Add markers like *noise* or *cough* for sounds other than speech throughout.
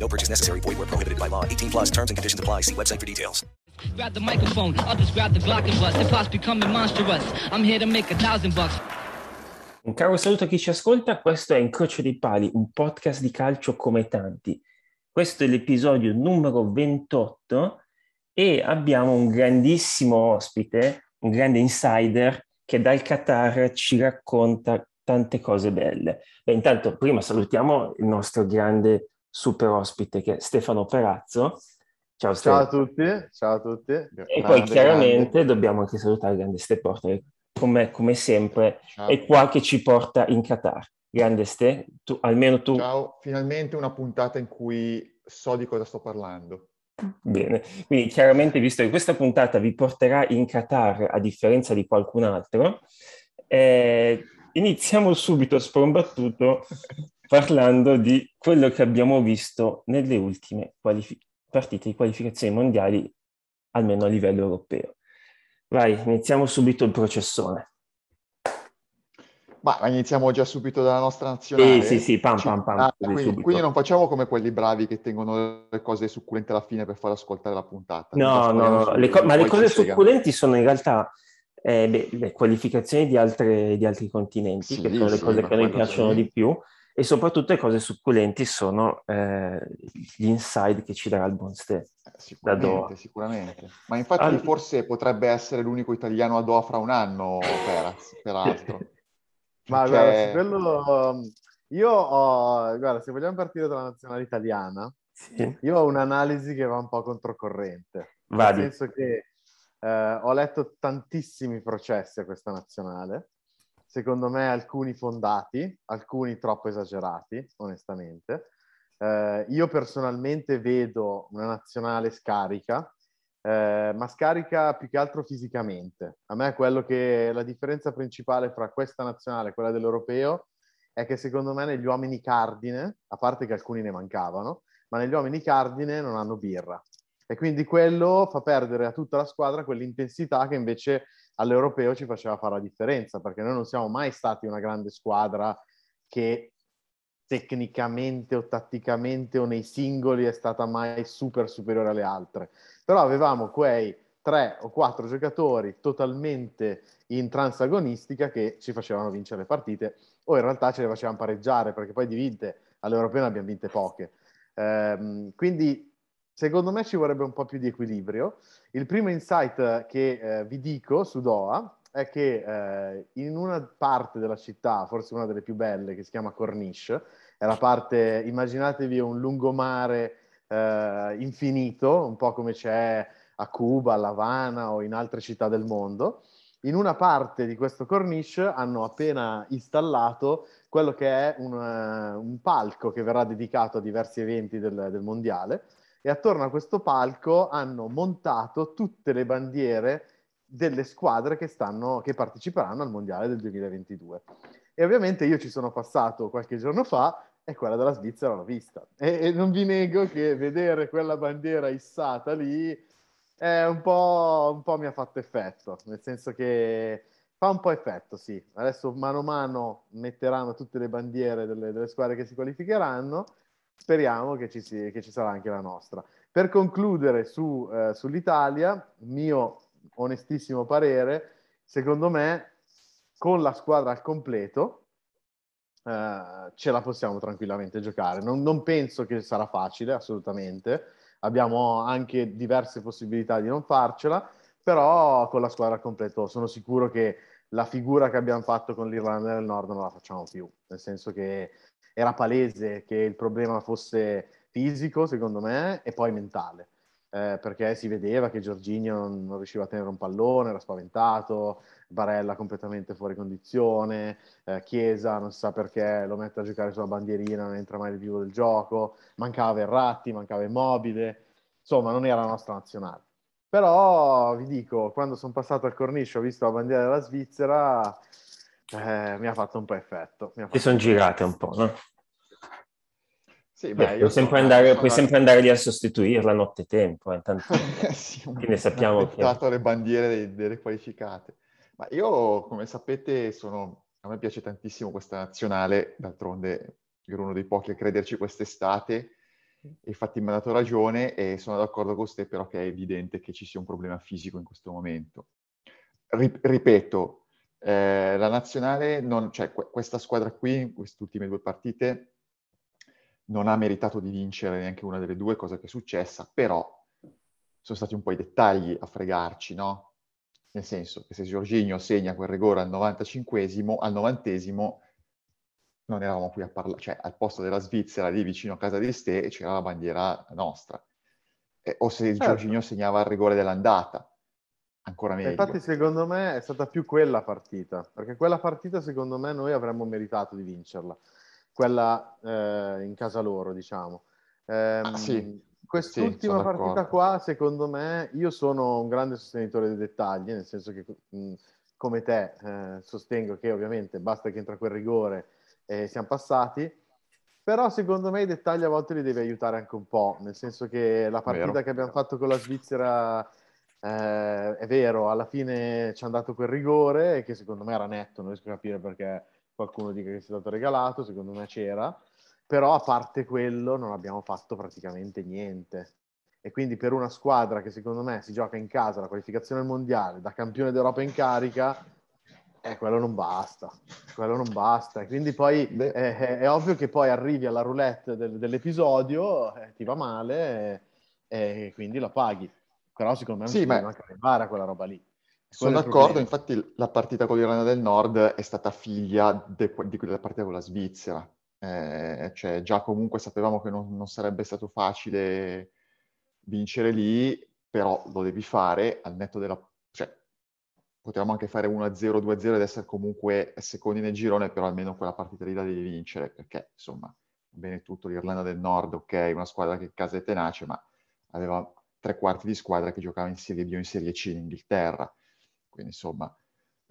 No purchase necessary. Void where prohibited by law. 18 plus terms and conditions apply. See website for details. Grab the microphone, others grab the Glock and bust. Hip hop's becoming monstrous. I'm here to make a thousand bucks. Un caro saluto a chi ci ascolta, questo è Incrocio dei Pali, un podcast di calcio come tanti. Questo è l'episodio numero 28 e abbiamo un grandissimo ospite, un grande insider che dal Qatar ci racconta tante cose belle. Beh, intanto prima salutiamo il nostro grande super ospite che è Stefano Perazzo. Ciao Ciao a tutti, ciao a tutti. E poi chiaramente dobbiamo anche salutare il grande Ste Porta che come, come sempre Ciao. è qua che ci porta in Qatar. Grande Ste, tu, almeno tu Ciao, finalmente una puntata in cui so di cosa sto parlando. Bene, quindi chiaramente visto che questa puntata vi porterà in Qatar a differenza di qualcun altro, eh, iniziamo subito sprombattuto parlando di quello che abbiamo visto nelle ultime qualifi- partite di qualificazioni mondiali, almeno a livello europeo. Vai, iniziamo subito il processone. Ma iniziamo già subito dalla nostra nazionale. Sì, sì, sì, pam, pam, pam, ah, quindi, quindi non facciamo come quelli bravi che tengono le cose succulente alla fine per far ascoltare la puntata. No, no, no, le co- ma le cose succulenti sono in realtà eh, beh, le qualificazioni di, altre- di altri continenti, Sì, che sono le sì, cose che a noi piacciono sì. di più, e soprattutto le cose succulenti sono eh, gli inside che ci darà il buon Ste. Eh, Da Sicuramente, sicuramente. Ma infatti Al- forse potrebbe essere l'unico italiano a Doha fra un anno, Peraz, peraltro. *laughs* Ma Perché- guarda, su quello um, io ho, guarda, se vogliamo partire dalla nazionale italiana, Sì. io ho un'analisi che va un po' controcorrente. Vadi. Nel senso che eh, ho letto tantissimi processi a questa nazionale, secondo me alcuni fondati, alcuni troppo esagerati, onestamente. Eh, io personalmente vedo una nazionale scarica, eh, ma scarica più che altro fisicamente. A me è quello che la differenza principale fra questa nazionale e quella dell'europeo è che secondo me negli uomini cardine, a parte che alcuni ne mancavano, ma negli uomini cardine non hanno birra. E quindi quello fa perdere a tutta la squadra quell'intensità che invece all'europeo ci faceva fare la differenza, perché noi non siamo mai stati una grande squadra che tecnicamente o tatticamente o nei singoli è stata mai super superiore alle altre. Però avevamo quei tre o quattro giocatori totalmente in transagonistica che ci facevano vincere le partite o in realtà ce le facevano pareggiare perché poi di vinte all'europeo ne abbiamo vinte poche. Ehm, quindi secondo me ci vorrebbe un po' più di equilibrio. Il primo insight che eh, vi dico su Doha è che eh, in una parte della città, forse una delle più belle, che si chiama Corniche, è la parte, immaginatevi un lungomare eh, infinito, un po' come c'è a Cuba, a La Habana o in altre città del mondo. In una parte di questo corniche hanno appena installato quello che è un, eh, un palco che verrà dedicato a diversi eventi del, del mondiale e attorno a questo palco hanno montato tutte le bandiere delle squadre che, stanno, che parteciperanno al mondiale del 2022. E ovviamente io ci sono passato qualche giorno fa e quella della Svizzera l'ho vista. E, e non vi nego che vedere quella bandiera issata lì è un po', un po' mi ha fatto effetto, nel senso che fa un po' effetto, sì. Adesso mano a mano metteranno tutte le bandiere delle, delle squadre che si qualificheranno, speriamo che ci, si- che ci sarà anche la nostra. Per concludere su, eh, sull'Italia, mio onestissimo parere, secondo me con la squadra al completo eh, ce la possiamo tranquillamente giocare. Non, non penso che sarà facile, assolutamente. Abbiamo anche diverse possibilità di non farcela, però con la squadra al completo sono sicuro che la figura che abbiamo fatto con l'Irlanda del Nord non la facciamo più, nel senso che era palese che il problema fosse fisico, secondo me, e poi mentale. Eh, perché si vedeva che Giorginio non, riusciva a tenere un pallone, era spaventato, Barella completamente fuori condizione, eh, Chiesa non sa perché lo mette a giocare sulla bandierina, non entra mai nel vivo del gioco, mancava Verratti, mancava Immobile, insomma non era la nostra nazionale. Però vi dico, quando sono passato al cornice ho visto la bandiera della Svizzera, eh, mi ha fatto un po' effetto. Ti sono girate un po', no? Sì, beh, puoi, sempre andare, sono... puoi sempre andare lì a sostituirla nottetempo, eh, tanto *laughs* sì, quindi sappiamo che... le bandiere delle qualificate. Ma io, come sapete, sono... a me piace tantissimo questa nazionale, d'altronde ero uno dei pochi a crederci quest'estate, infatti mi ha dato ragione e sono d'accordo con te, però che è evidente che ci sia un problema fisico in questo momento. Rip- ripeto, eh, la nazionale, non, cioè qu- questa squadra qui, in queste ultime due partite, non ha meritato di vincere neanche una delle due, cosa che è successa, però sono stati un po' i dettagli a fregarci, no? Nel senso che se Giorginio segna quel rigore al 95esimo, al 90esimo, non eravamo qui a parlare, cioè al posto della Svizzera lì vicino a casa di Ste c'era la bandiera nostra. Eh, o se certo. Giorginio segnava il rigore dell'andata, ancora meglio. Infatti secondo me è stata più quella partita, perché quella partita secondo me noi avremmo meritato di vincerla quella eh, in casa loro, diciamo. Eh, ah, sì. Quest'ultima sì, partita d'accordo. qua, secondo me, io sono un grande sostenitore dei dettagli, nel senso che mh, come te eh, sostengo che ovviamente basta che entra quel rigore e siamo passati, però secondo me i dettagli a volte li devi aiutare anche un po', nel senso che la partita vero. che abbiamo fatto con la Svizzera eh, è vero, alla fine ci hanno dato quel rigore che secondo me era netto, non riesco a capire perché qualcuno dica che sia stato regalato, secondo me c'era, però a parte quello non abbiamo fatto praticamente niente. E quindi per una squadra che secondo me si gioca in casa la qualificazione al mondiale, da campione d'Europa in carica, eh, quello non basta, quello non basta. E quindi poi eh, è, è, ovvio che poi arrivi alla roulette del, dell'episodio, eh, ti va male e, e, quindi la paghi. Però secondo me non sì, ma... anche arrivare a quella roba lì. Sono d'accordo, infatti la partita con l'Irlanda del Nord è stata figlia de, di quella partita con la Svizzera. Eh, cioè già comunque sapevamo che non, non, sarebbe stato facile vincere lì, però lo devi fare al netto della... Cioè, potevamo anche fare 1-0, 2-0 ed essere comunque secondi nel girone, però almeno quella partita lì la devi vincere, perché insomma, bene tutto, l'Irlanda del Nord, ok, una squadra che casa è tenace, ma aveva tre quarti di squadra che giocava in Serie B o in Serie C in Inghilterra quindi insomma,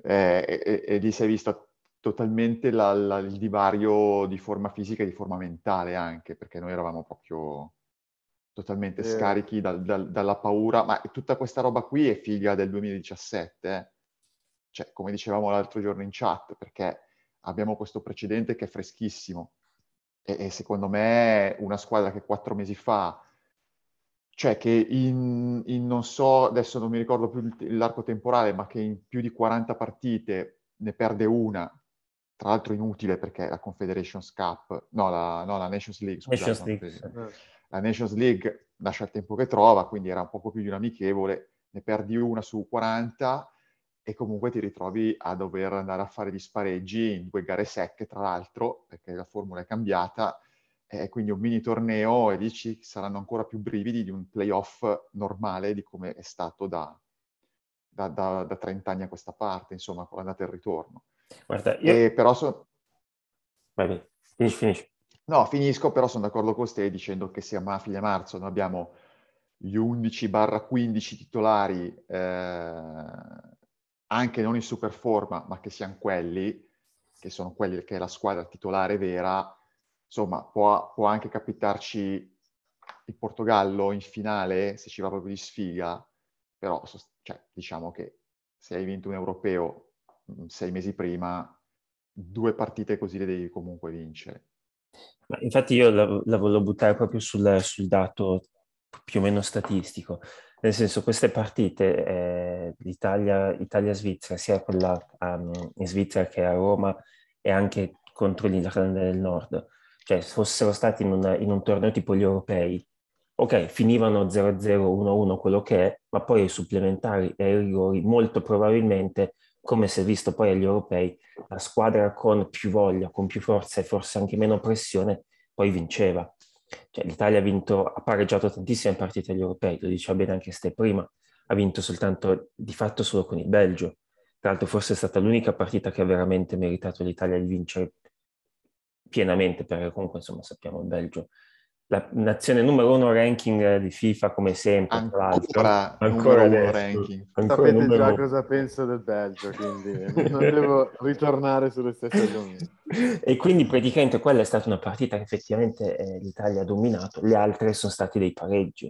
eh, e, e, lì si è visto totalmente la, la, il divario di forma fisica e di forma mentale anche, perché noi eravamo proprio totalmente eh. scarichi da, da, dalla paura, ma tutta questa roba qui è figlia del 2017, eh? cioè come dicevamo l'altro giorno in chat, perché abbiamo questo precedente che è freschissimo e, e secondo me una squadra che quattro mesi fa cioè che in, in, non so, adesso non mi ricordo più l'arco temporale, ma che in più di 40 partite ne perde una, tra l'altro inutile perché la Confederations Cup, no, la, no, la Nations League, scusate, Nations League. la Nations League lascia il tempo che trova, quindi era un poco più di un amichevole, ne perdi una su 40 e comunque ti ritrovi a dover andare a fare gli spareggi in due gare secche, tra l'altro, perché la formula è cambiata, e quindi un mini torneo e dici saranno ancora più brividi di un playoff normale di come è stato da, da, da, da 30 anni a questa parte, insomma, con l'andata e il ritorno. Guarda, io... E però so... Vai, finisci, finisci. No, finisco, però sono d'accordo con te dicendo che sia a fine marzo noi abbiamo gli 11-15 titolari, eh, anche non in super forma, ma che siano quelli, che sono quelli che è la squadra titolare vera, insomma, può, può anche capitarci il Portogallo in finale, se ci va proprio di sfiga, però cioè, diciamo che se hai vinto un europeo mm, sei mesi prima, due partite così le devi comunque vincere. Ma infatti io la, la volevo buttare proprio sul, sul, dato più o meno statistico, nel senso queste partite, eh, l'Italia, Italia-Svizzera, sia quella um, in Svizzera che a Roma e anche contro l'Irlanda del Nord, cioè se fossero stati in, una, in un torneo tipo gli europei, ok, finivano 0-0, 1-1, quello che è, ma poi ai supplementari e ai rigori, molto probabilmente, come si è visto poi agli europei, la squadra con più voglia, con più forza e forse anche meno pressione, poi vinceva. Cioè, L'Italia ha vinto, ha pareggiato tantissime partite agli europei, lo diceva bene anche Ste prima, ha vinto soltanto di fatto solo con il Belgio. Tra l'altro forse è stata l'unica partita che ha veramente meritato l'Italia di vincere pienamente, perché comunque insomma sappiamo il Belgio la nazione numero uno ranking di FIFA come sempre, tra l'altro. Ancora, Ancora adesso. ranking. Ancora Sapete numero già uno. cosa penso del Belgio, quindi non devo ritornare sulle stesse argomenti. E quindi praticamente quella è stata una partita che effettivamente eh, l'Italia ha dominato, le altre sono stati dei pareggi.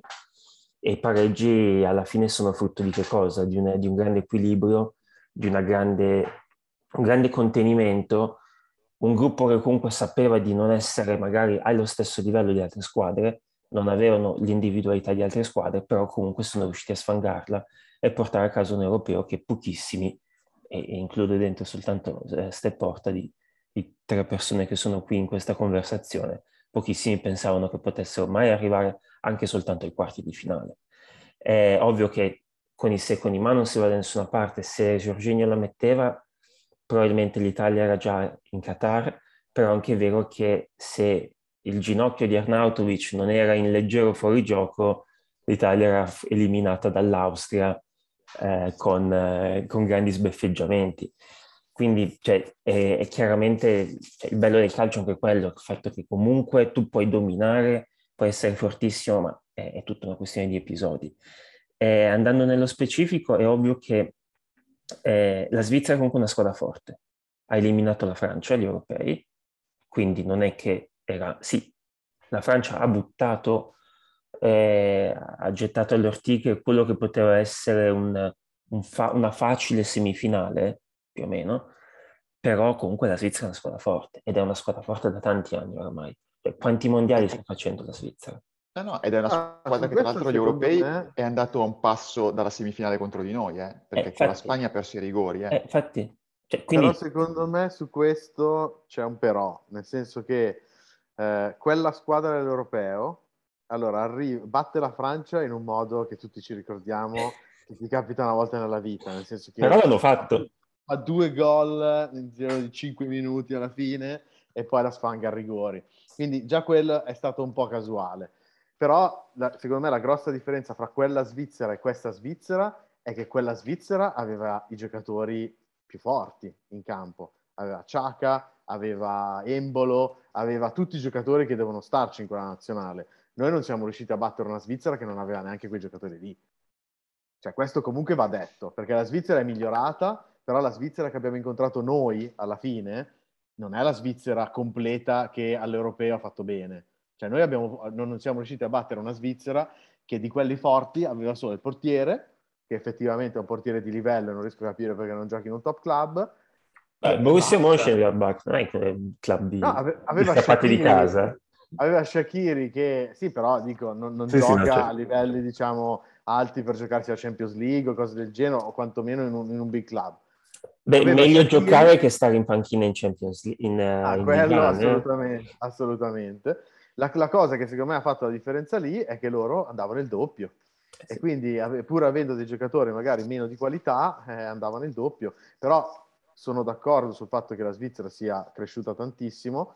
E i pareggi alla fine sono frutto di che cosa? Di, una- di un grande equilibrio, di una grande, un grande contenimento, un gruppo che comunque sapeva di non essere magari allo stesso livello di altre squadre, non avevano l'individualità di altre squadre, però comunque sono riusciti a sfangarla e portare a casa un europeo che pochissimi, e, e includo dentro soltanto eh, ste porta di, di tre persone che sono qui in questa conversazione, pochissimi pensavano che potessero mai arrivare anche soltanto ai quarti di finale. È ovvio che con i se e con i ma non si va da nessuna parte, se Jorginho la metteva probabilmente l'Italia era già in Qatar, però anche è vero che se il ginocchio di Arnautovic non era in leggero fuorigioco, l'Italia era eliminata dall'Austria eh, con, eh, con grandi sbeffeggiamenti. Quindi cioè, è, è chiaramente cioè, il bello del calcio anche quello, il fatto che comunque tu puoi dominare, puoi essere fortissimo, ma è, è tutta una questione di episodi. Eh, andando nello specifico, è ovvio che eh, la Svizzera è comunque una squadra forte, ha eliminato la Francia agli europei, quindi non è che era... Sì, la Francia ha buttato, eh, ha gettato alle ortiche quello che poteva essere un- un fa- una facile semifinale, più o meno, però comunque la Svizzera è una squadra forte ed è una squadra forte da tanti anni oramai. Cioè, quanti mondiali sta facendo la Svizzera? No, no, ed è una Ah, squadra su che tra l'altro secondo europei me- è andato a un passo dalla semifinale contro di noi, eh, perché Eh, con la. Spagna ha perso i rigori. Eh. Eh, infatti, cioè, quindi Però secondo me su questo c'è un però, nel senso che eh, quella squadra dell'europeo, allora, arri- batte la Francia in un modo che tutti ci ricordiamo, che ti capita una volta nella vita, nel senso che però l'hanno fatto. fa due gol in giro di 5 minuti alla fine e poi la sfanga a rigori. Quindi già quello è stato un po' casuale. Però la- secondo me la grossa differenza fra quella svizzera e questa svizzera è che quella svizzera aveva i giocatori più forti in campo. Aveva Ciaca, aveva Embolo, aveva tutti i giocatori che devono starci in quella nazionale. Noi non siamo riusciti a battere una Svizzera che non aveva neanche quei giocatori lì. Cioè, questo comunque va detto, perché la Svizzera è migliorata, però la Svizzera che abbiamo incontrato noi alla fine non è la Svizzera completa che all'europeo ha fatto bene. Cioè, noi abbiamo, non siamo riusciti a battere una Svizzera che di quelli forti aveva solo il portiere, che effettivamente è un portiere di livello, non riesco a capire perché non giochi in un top club. Eh, E Borussia. Mönchengladbach non è che un club di, No, ave- di aveva scappati di casa. Aveva Shakiri che, sì, però dico, non, non Sì, sì, gioca no, certo. a livelli, diciamo, alti per giocarsi la Champions League o cose del genere, o quantomeno in un, in un big club. Beh, Aveva meglio Shaqiri- giocare che stare in panchina in Champions League. In, eh, Ah, in quello Ligue 1, eh. assolutamente, assolutamente. La, la cosa che secondo me ha fatto la differenza lì è che loro andavano il doppio. Sì. E quindi, pur avendo dei giocatori magari meno di qualità, eh, andavano il doppio. Però sono d'accordo sul fatto che la Svizzera sia cresciuta tantissimo.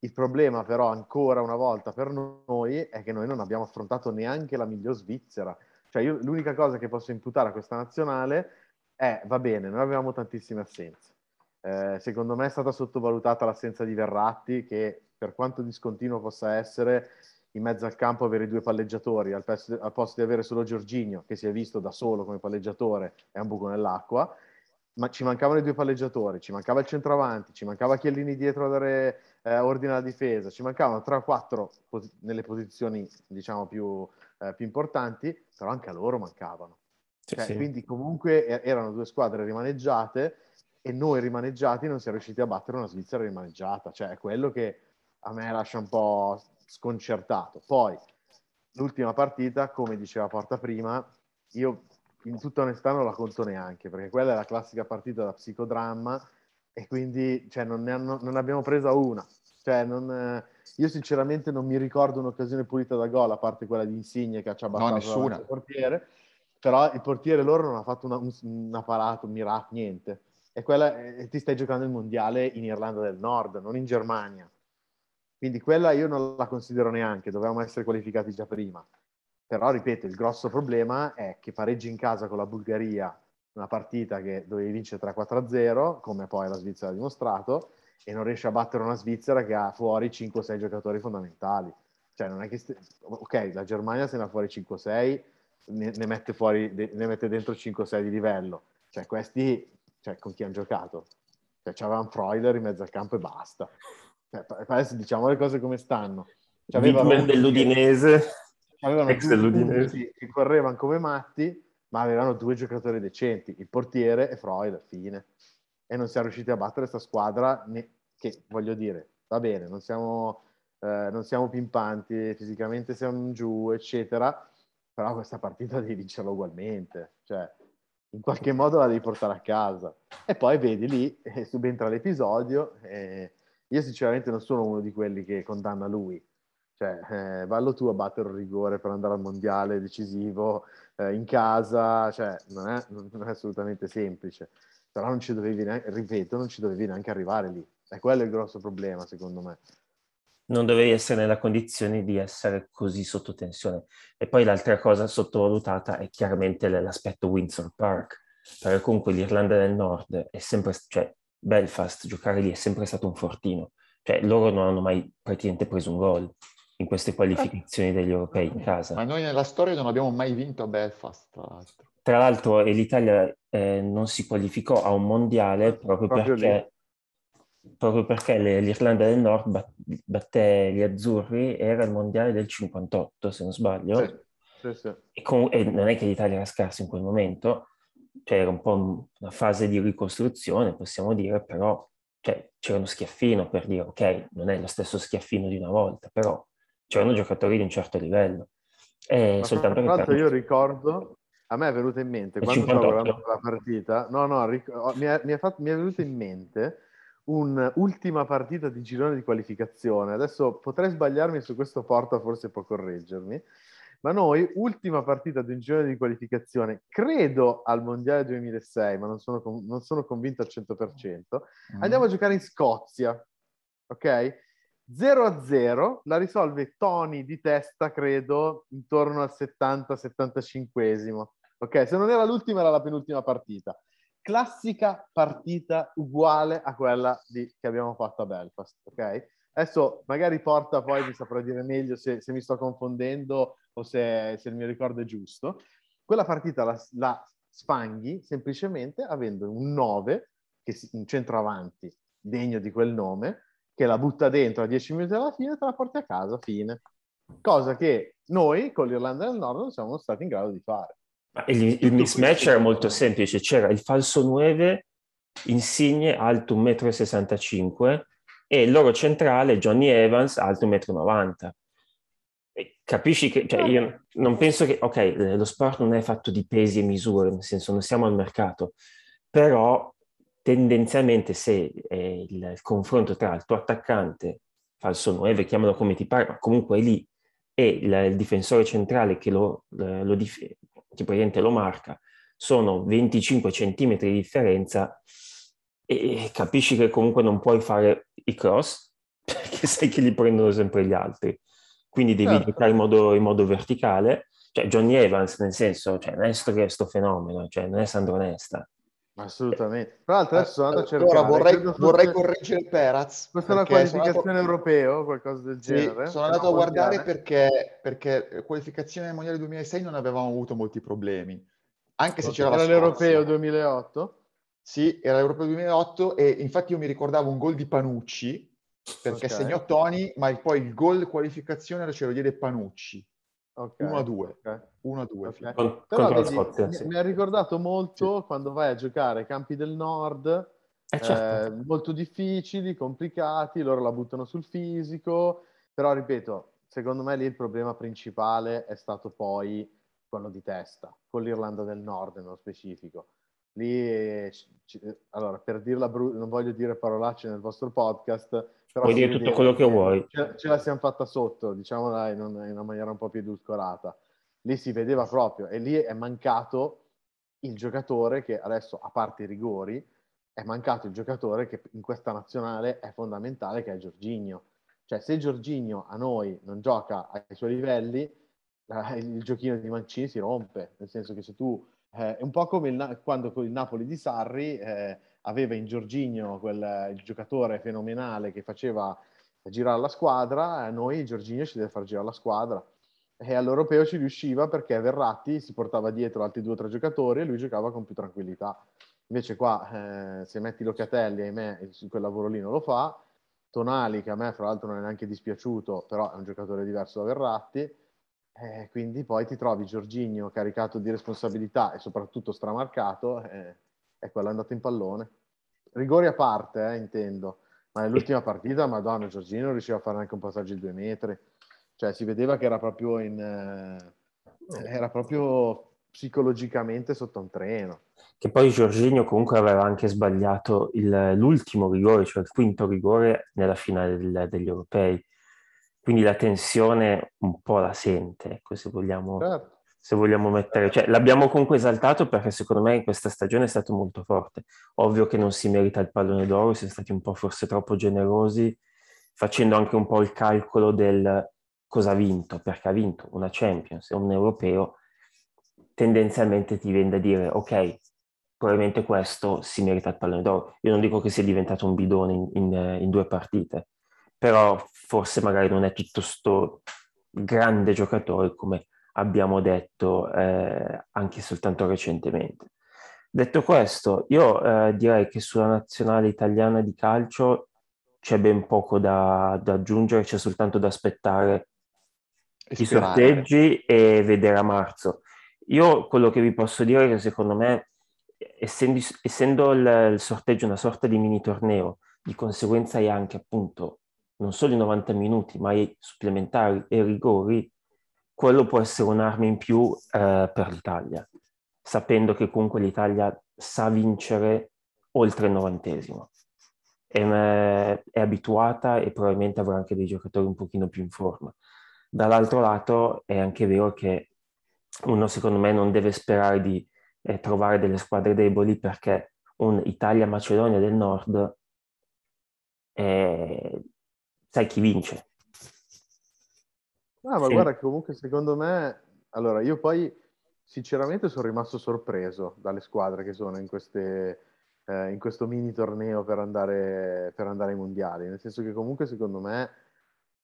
Il problema, però, ancora una volta per noi è che noi non abbiamo affrontato neanche la miglior Svizzera. Cioè, io l'unica cosa che posso imputare a questa nazionale è, va bene, noi avevamo tantissime assenze. Eh, secondo me è stata sottovalutata l'assenza di Verratti, che per quanto discontinuo possa essere, in mezzo al campo avere due palleggiatori al posto, al posto di avere solo Giorginio, che si è visto da solo come palleggiatore, è un buco nell'acqua. Ma ci mancavano i due palleggiatori, ci mancava il centravanti, ci mancava Chiellini dietro a dare eh, ordine alla difesa, ci mancavano tre o quattro pos- nelle posizioni diciamo più, eh, più importanti, però anche a loro mancavano. Cioè, sì. Quindi comunque erano due squadre rimaneggiate e noi rimaneggiati non siamo riusciti a battere una Svizzera rimaneggiata. Cioè è quello che a me lascia un po' sconcertato. Poi l'ultima partita, come diceva Porta prima, io in tutta onestà non la conto neanche, perché quella è la classica partita da psicodramma e quindi cioè, non, ne hanno- non abbiamo presa una. Cioè, non, eh, io sinceramente non mi ricordo un'occasione pulita da gol, a parte quella di Insigne che ha ciabattato nessuna. davanti al portiere, però il portiere loro non ha fatto una, un, una parata, un miracolo, niente. E quella, eh, ti stai giocando il mondiale in Irlanda del Nord, non in Germania. Quindi quella io non la considero neanche, dovevamo essere qualificati già prima. Però, ripeto, il grosso problema è che pareggi in casa con la Bulgaria una partita che dovevi vincere 3-4-0, come poi la Svizzera ha dimostrato, e non riesci a battere una Svizzera che ha fuori 5-6 giocatori fondamentali. Cioè, non è che... St- ok, la Germania se ne ha fuori 5-6, ne, ne mette fuori, ne mette dentro 5-6 di livello. Cioè, questi, cioè, con chi hanno giocato? Cioè, c'avevano Freuler in mezzo al campo e basta. Cioè, adesso diciamo le cose come stanno. Cioè, avevano dell'Udinese. Ex dell'Udinese. che correvano come matti, ma avevano due giocatori decenti, il portiere e Freuler, fine. E non siamo riusciti a battere questa squadra che, voglio dire, va bene, non siamo, eh, non siamo pimpanti, fisicamente siamo giù, eccetera, però questa partita devi vincerla ugualmente. Cioè, in qualche modo la devi portare a casa. E poi vedi lì, eh, subentra l'episodio. Eh, io sinceramente non sono uno di quelli che condanna lui. Cioè, eh, vallo tu a battere un rigore per andare al mondiale decisivo eh, in casa, cioè, non è, non è, assolutamente semplice. Però non ci dovevi neanche, ripeto, non ci dovevi neanche arrivare lì. E quello è il grosso problema, secondo me. Non dovevi essere nella condizione di essere così sotto tensione. E poi l'altra cosa sottovalutata è chiaramente l'aspetto Windsor Park, perché comunque l'Irlanda del Nord è sempre, cioè Belfast, giocare lì è sempre stato un fortino. Cioè loro non hanno mai praticamente preso un gol in queste qualificazioni degli europei in casa. Ma noi nella storia non abbiamo mai vinto a Belfast, tra l'altro. Tra l'altro l'Italia eh, non si qualificò a un mondiale proprio, proprio perché, proprio perché l'Irlanda del Nord batté gli azzurri, era il mondiale del 58 se non sbaglio, sì, sì, sì. E, con, e, non è che l'Italia era scarsa in quel momento, cioè era un po' una fase di ricostruzione possiamo dire, però cioè, c'era uno schiaffino per dire ok, non è lo stesso schiaffino di una volta, però c'erano giocatori di un certo livello. E Ma soltanto tra l'altro io ricordo, a me è venuto in mente, quando 58. stavo guardando la partita, no, no, ric- mi, è, mi, è fatto, mi è venuto in mente un'ultima partita di girone di qualificazione. Adesso potrei sbagliarmi su questo porta, forse può correggermi. Ma noi, ultima partita di un girone di qualificazione, credo al Mondiale 2006, ma non sono, non sono convinto al 100%, mm. andiamo a giocare in Scozia, ok? 0 a 0 la risolve Tony di testa, credo, intorno al 70-75esimo. Ok, se non era l'ultima, era la penultima partita. Classica partita uguale a quella di, che abbiamo fatto a Belfast, ok? Adesso magari porta poi mi saprà dire meglio se, se mi sto confondendo o se, se, il mio ricordo è giusto. Quella partita la, la sfanghi semplicemente avendo un 9, che si, un centroavanti degno di quel nome, che la butta dentro a 10 minuti alla fine e te la porti a casa, fine. Cosa che noi con l'Irlanda del Nord non siamo stati in grado di fare. Il, il mismatch era molto semplice, c'era il falso 9, Insigne alto 1,65 m e il loro centrale Johnny Evans alto 1,90 m. Capisci che, cioè io non penso che, ok, lo sport non è fatto di pesi e misure, nel senso non siamo al mercato, però tendenzialmente se eh, il, il, confronto tra il tuo attaccante, falso 9, chiamalo come ti pare, ma comunque è lì, e il, il difensore centrale che lo, lo, dif- che praticamente lo marca, sono 25 centimetri di differenza, e capisci che comunque non puoi fare i cross, *laughs* perché sai che li prendono sempre gli altri. Quindi devi certo. giocare in modo, in modo verticale. Cioè, Johnny Evans, nel senso, cioè, non è questo fenomeno, cioè, non è Sandro Nesta Assolutamente. Tra l'altro adesso sono andato a cercare... Allora vorrei, vorrei correggere Peraz. Questa è una qualificazione andato... europea o qualcosa del genere? Sì, sono andato a guardare perché, perché qualificazione del Mondiale 2006 non avevamo avuto molti problemi. Anche se c'era era l'Europeo 2008? Sì, era l'Europeo 2008 e infatti io mi ricordavo un gol di Panucci perché okay. segnò Toni, ma poi il gol qualificazione ce lo diede Panucci. Okay. 1 a 2. Okay. 1 a 2. Okay. Con, Però vedi, Scozia, sì. mi ha ricordato molto sì. quando vai a giocare ai campi del nord, eh, certo. eh, molto difficili, complicati, loro la buttano sul fisico. Però ripeto, secondo me lì il problema principale è stato poi quello di testa, con l'Irlanda del Nord nello specifico. Lì, allora, per dirla, bru- non voglio dire parolacce nel vostro podcast, Puoi dire tutto quello che vuoi. Ce, ce la siamo fatta sotto, diciamola in, in una maniera un po' più edulcorata. Lì si vedeva proprio e lì è mancato il giocatore che adesso, a parte i rigori, è mancato il giocatore che in questa nazionale è fondamentale, che è Giorginio. Cioè, se Giorginio a noi non gioca ai suoi livelli, il giochino di Mancini si rompe. Nel senso che se tu... Eh, è un po' come il, quando con il Napoli di Sarri... Eh, aveva in Giorginio quel, il giocatore fenomenale che faceva girare la squadra, a noi Giorginio ci deve far girare la squadra. E all'europeo ci riusciva perché Verratti si portava dietro altri due o tre giocatori e lui giocava con più tranquillità. Invece qua, eh, se metti Locatelli, ahimè, quel lavoro lì non lo fa. Tonali, che a me fra l'altro non è neanche dispiaciuto, però è un giocatore diverso da Verratti. Eh, quindi poi ti trovi Giorginio caricato di responsabilità e soprattutto stramarcato, eh, e quello è andato in pallone. Rigori a parte, eh, intendo, ma nell'ultima partita, madonna, Giorginio non riusciva a fare neanche un passaggio di due metri. Cioè, si vedeva che era proprio in... Eh, era proprio psicologicamente sotto un treno. Che poi Giorginio comunque aveva anche sbagliato il, l'ultimo rigore, cioè il quinto rigore nella finale del, degli europei. Quindi la tensione un po' la sente, ecco, se vogliamo, certo. Se vogliamo mettere... Cioè, l'abbiamo comunque esaltato perché secondo me in questa stagione è stato molto forte. Ovvio che non si merita il pallone d'oro, siamo stati un po' forse troppo generosi, facendo anche un po' il calcolo del cosa ha vinto, perché ha vinto una Champions un europeo, tendenzialmente ti viene da dire ok, probabilmente questo si merita il pallone d'oro. Io non dico che sia diventato un bidone in, in, in due partite, però forse magari non è tutto sto grande giocatore come abbiamo detto eh, anche soltanto recentemente. Detto questo, io eh, direi che sulla nazionale italiana di calcio c'è ben poco da, da aggiungere, c'è soltanto da aspettare i sorteggi e vedere a marzo. Io quello che vi posso dire è che secondo me, essendo, essendo il, il, sorteggio una sorta di mini torneo, di conseguenza hai anche appunto non solo i 90 minuti, ma i supplementari e i rigori, quello può essere un'arma in più eh, per l'Italia, sapendo che comunque l'Italia sa vincere oltre il novantesimo. È, è abituata e probabilmente avrà anche dei giocatori un pochino più in forma. Dall'altro lato è anche vero che uno secondo me non deve sperare di eh, trovare delle squadre deboli perché un Italia-Macedonia del Nord eh, sai chi vince. No, ma sì. guarda che comunque secondo me, allora io poi sinceramente sono rimasto sorpreso dalle squadre che sono in, queste, eh, in questo mini torneo per andare, per andare ai mondiali, nel senso che comunque secondo me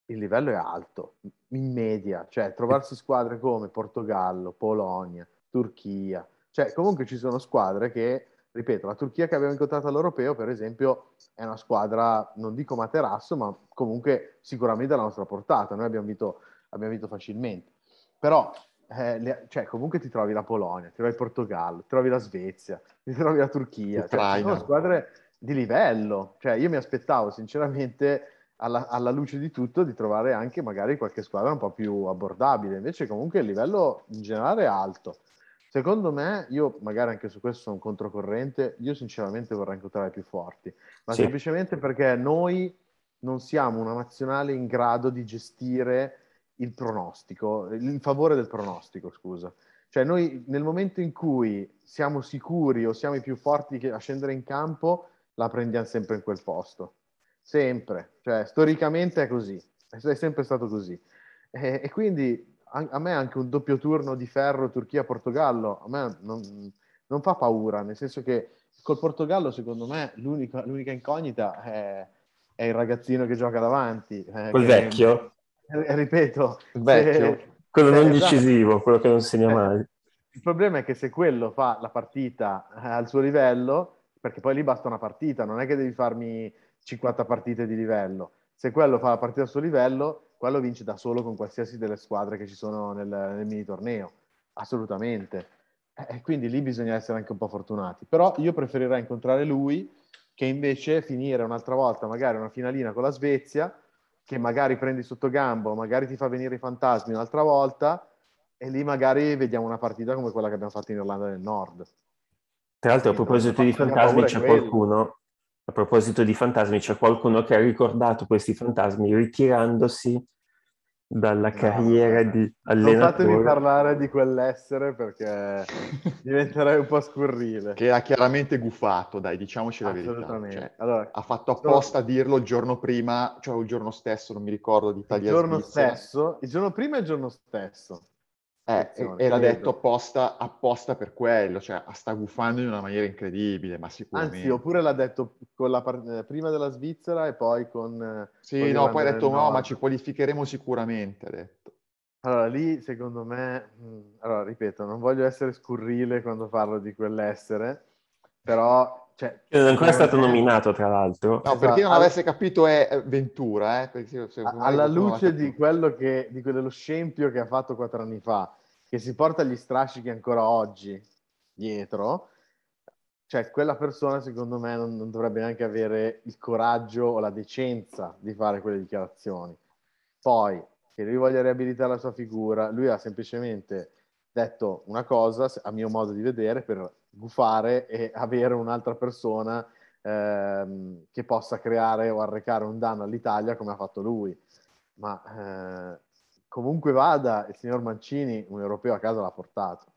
il livello è alto, in media, cioè trovarsi squadre come Portogallo, Polonia, Turchia, cioè comunque ci sono squadre che, ripeto, la Turchia che abbiamo incontrato all'Europeo, per esempio, è una squadra, non dico materasso, ma comunque sicuramente alla nostra portata, noi abbiamo vinto, abbiamo vinto facilmente, però eh, le, cioè, comunque ti trovi la Polonia, ti trovi il Portogallo, ti trovi la Svezia, ti trovi la Turchia, cioè, sono squadre di livello, cioè io mi aspettavo sinceramente alla, alla, luce di tutto di trovare anche magari qualche squadra un po' più abbordabile. Invece comunque il livello in generale è alto. Secondo me, io magari anche su questo sono controcorrente, io sinceramente vorrei incontrare più forti, ma sì. semplicemente perché noi non siamo una nazionale in grado di gestire il pronostico, in favore del pronostico, scusa. Cioè noi nel momento in cui siamo sicuri o siamo i più forti a scendere in campo, la prendiamo sempre in quel posto sempre, cioè storicamente è così, è sempre stato così. E, e quindi a, a, me anche un doppio turno di ferro Turchia-Portogallo, a me non, non, fa paura, nel senso che col Portogallo secondo me l'unica, l'unica incognita è, è, il ragazzino che gioca davanti. Eh, Quel vecchio? Eh, ripeto. Il vecchio. Se, quello non esatto. decisivo, quello che non segna eh, mai. Il problema è che se quello fa la partita eh, al suo livello, perché poi lì basta una partita, non è che devi farmi 50 partite di livello. Se quello fa la partita a suo livello, quello vince da solo con qualsiasi delle squadre che ci sono nel, nel mini torneo. Assolutamente. E quindi lì bisogna essere anche un po' fortunati. Però io preferirei incontrare lui che invece finire un'altra volta magari una finalina con la Svezia, che magari prendi sotto gambo, magari ti fa venire i fantasmi un'altra volta, e lì magari vediamo una partita come quella che abbiamo fatto in Irlanda del Nord. Tra l'altro, a proposito di fantasmi, c'è qualcuno a proposito di fantasmi, c'è qualcuno che ha ricordato questi fantasmi ritirandosi dalla carriera no, di allenatore. Non fatemi parlare di quell'essere perché *laughs* diventerei un po' scurrile. Che ha chiaramente gufato, dai, diciamoci la verità. Cioè, allora, ha fatto apposta a dirlo il giorno prima, cioè il giorno stesso, non mi ricordo, di Italia Il giorno Svizzera. stesso, il giorno prima e il giorno stesso. Eh, e l'ha detto apposta, apposta, per quello, cioè sta gufando in una maniera incredibile, ma sicuramente. Anzi, oppure l'ha detto la, prima della Svizzera e poi con... Sì, con no, poi ha detto no, ma ci qualificheremo sicuramente, ha detto. Allora, lì secondo me, allora ripeto, non voglio essere scurrile quando parlo di quell'essere, però... Cioè, non è ancora stato nominato, tra l'altro. No, per chi non avesse capito è Ventura, eh, perché, alla luce di quello che, di quello scempio che ha fatto quattro anni fa, che si porta gli strascichi ancora oggi dietro, cioè quella persona secondo me non, non dovrebbe neanche avere il coraggio o la decenza di fare quelle dichiarazioni. Poi, che lui voglia riabilitare la sua figura, lui ha semplicemente detto una cosa, a mio modo di vedere, per gufare e *laughs* avere un'altra persona ehm, che possa creare o arrecare un danno all'Italia come ha fatto lui. Ma eh, comunque vada, il signor Mancini un europeo a casa l'ha portato.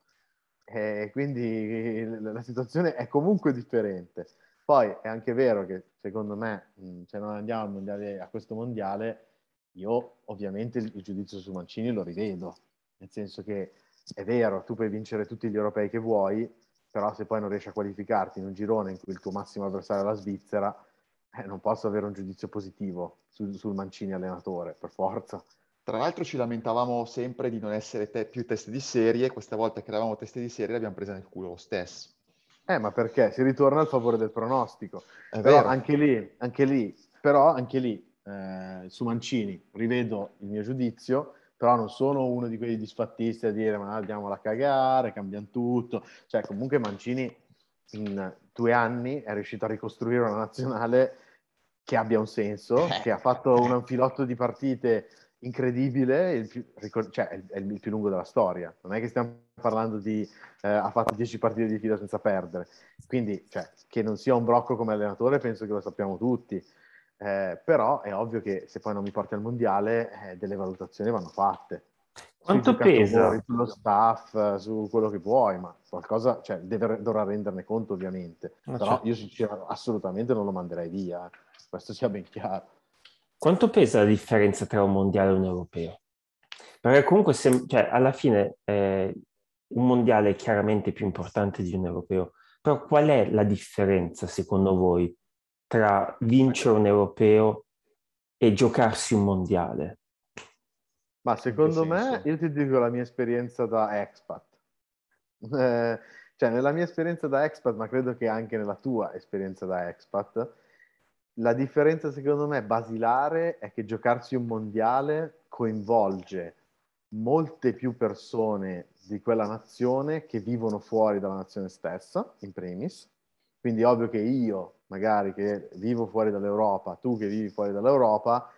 E quindi la situazione è comunque differente. Poi è anche vero che secondo me, se non andiamo mondiale, a questo mondiale, io ovviamente il, giudizio su Mancini lo rivedo, nel senso che è vero, tu puoi vincere tutti gli europei che vuoi, però se poi non riesci a qualificarti in un girone in cui il tuo massimo avversario è la Svizzera, eh, non posso avere un giudizio positivo sul, sul Mancini allenatore, per forza. Tra l'altro ci lamentavamo sempre di non essere te- più test di serie, questa volta che eravamo test di serie l'abbiamo presa nel culo lo stesso. Eh, ma perché? Si ritorna al favore del pronostico. È però vero. anche lì, anche lì, però anche lì eh, su Mancini rivedo il mio giudizio, però non sono uno di quei disfattisti a dire ma andiamola a cagare, cambiano tutto. Cioè comunque Mancini in due anni è riuscito a ricostruire una nazionale che abbia un senso, eh. che ha fatto un anfilotto di partite incredibile, il più, cioè è il, più lungo della storia. Non è che stiamo parlando di eh, ha fatto 10 partite di fila senza perdere. Quindi, cioè, che non sia un brocco come allenatore, penso che lo sappiamo tutti. Eh, però è ovvio che se poi non mi porti al mondiale, eh, delle valutazioni vanno fatte. Quanto pesa? Sullo staff, su quello che vuoi, ma qualcosa cioè, deve, dovrà renderne conto ovviamente. Ah, però certo. io sinceramente assolutamente non lo manderei via, eh. questo sia ben chiaro. Quanto pesa la differenza tra un mondiale e un europeo? Perché comunque se, cioè, alla fine eh, un mondiale è chiaramente più importante di un europeo, però qual è la differenza secondo voi tra vincere un europeo e giocarsi un mondiale? Ma secondo me, io ti dico la mia esperienza da expat. Eh, cioè, nella mia esperienza da expat, ma credo che anche nella tua esperienza da expat, la differenza secondo me basilare è che giocarsi un mondiale coinvolge molte più persone di quella nazione che vivono fuori dalla nazione stessa, in primis. Quindi è ovvio che io, magari che vivo fuori dall'Europa, tu che vivi fuori dall'Europa,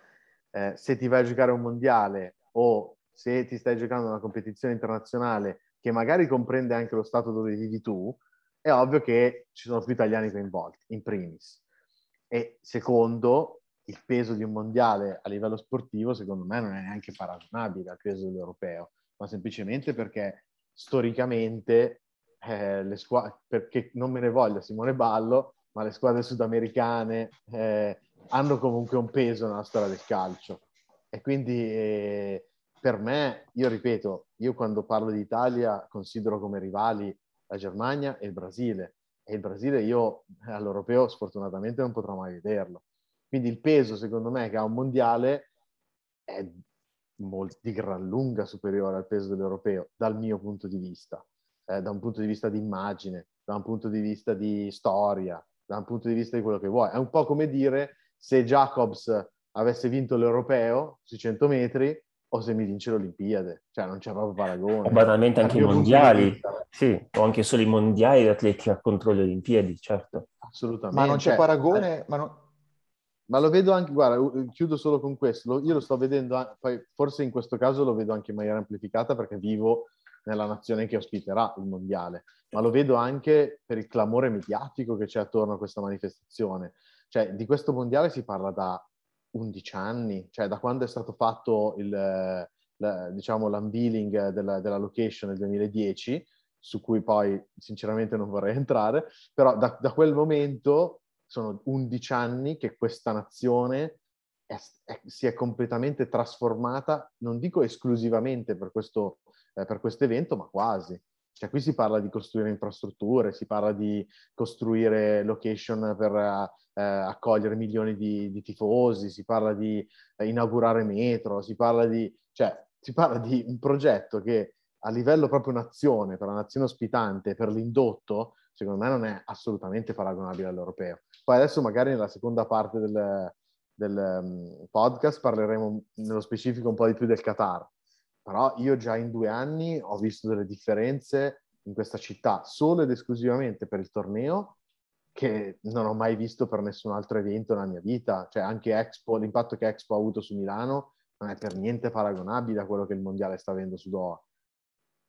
eh, se ti vai a giocare un mondiale o se ti stai giocando una competizione internazionale che magari comprende anche lo stato dove vivi tu, è ovvio che ci sono più italiani coinvolti, in primis. E secondo, il peso di un mondiale a livello sportivo, secondo me, non è neanche paragonabile al peso dell'europeo, ma semplicemente perché storicamente eh, le squadre, perché non me ne voglia Simone Ballo, ma le squadre sudamericane eh, hanno comunque un peso nella storia del calcio. E quindi eh, per me, io ripeto, io quando parlo di Italia considero come rivali la Germania e il Brasile. E il Brasile io all'europeo sfortunatamente non potrò mai vederlo. Quindi il peso, secondo me, che ha un mondiale è molt- di gran lunga superiore al peso dell'europeo, dal mio punto di vista, eh, da un punto di vista di immagine, da un punto di vista di storia, da un punto di vista di quello che vuoi. È un po' come dire se Jacobs avesse vinto l'europeo sui 100 metri o se mi vince l'Olimpiade, cioè non c'è proprio paragone. O banalmente anche i mondiali, sì, o anche solo i mondiali di atletica contro le Olimpiadi, certo. Assolutamente. Ma non c'è cioè, paragone, eh, ma, non... ma, lo vedo anche, guarda, chiudo solo con questo, io lo sto vedendo, poi forse in questo caso lo vedo anche in maniera amplificata perché vivo nella nazione che ospiterà il mondiale, ma lo vedo anche per il clamore mediatico che c'è attorno a questa manifestazione. Cioè, di questo mondiale si parla da 11 anni, cioè da quando è stato fatto il, la, diciamo, l'unveiling della, della location nel 2010, su cui poi sinceramente non vorrei entrare, però da, da quel momento sono 11 anni che questa nazione è, è, si è completamente trasformata, non dico esclusivamente per questo, eh, per questo evento, ma quasi. Cioè, qui si parla di costruire infrastrutture, si parla di costruire location per eh, accogliere milioni di, di, tifosi, si parla di eh, inaugurare metro, si parla di, cioè, si parla di un progetto che a livello proprio nazione, per la nazione ospitante, per l'indotto, secondo me non è assolutamente paragonabile all'europeo. Poi adesso magari nella seconda parte del, del um, podcast parleremo nello specifico un po' di più del Qatar, però io già in due anni ho visto delle differenze in questa città solo ed esclusivamente per il torneo che non ho mai visto per nessun altro evento nella mia vita, cioè anche Expo, l'impatto che Expo ha avuto su Milano non è per niente paragonabile a quello che il mondiale sta avendo su Doha.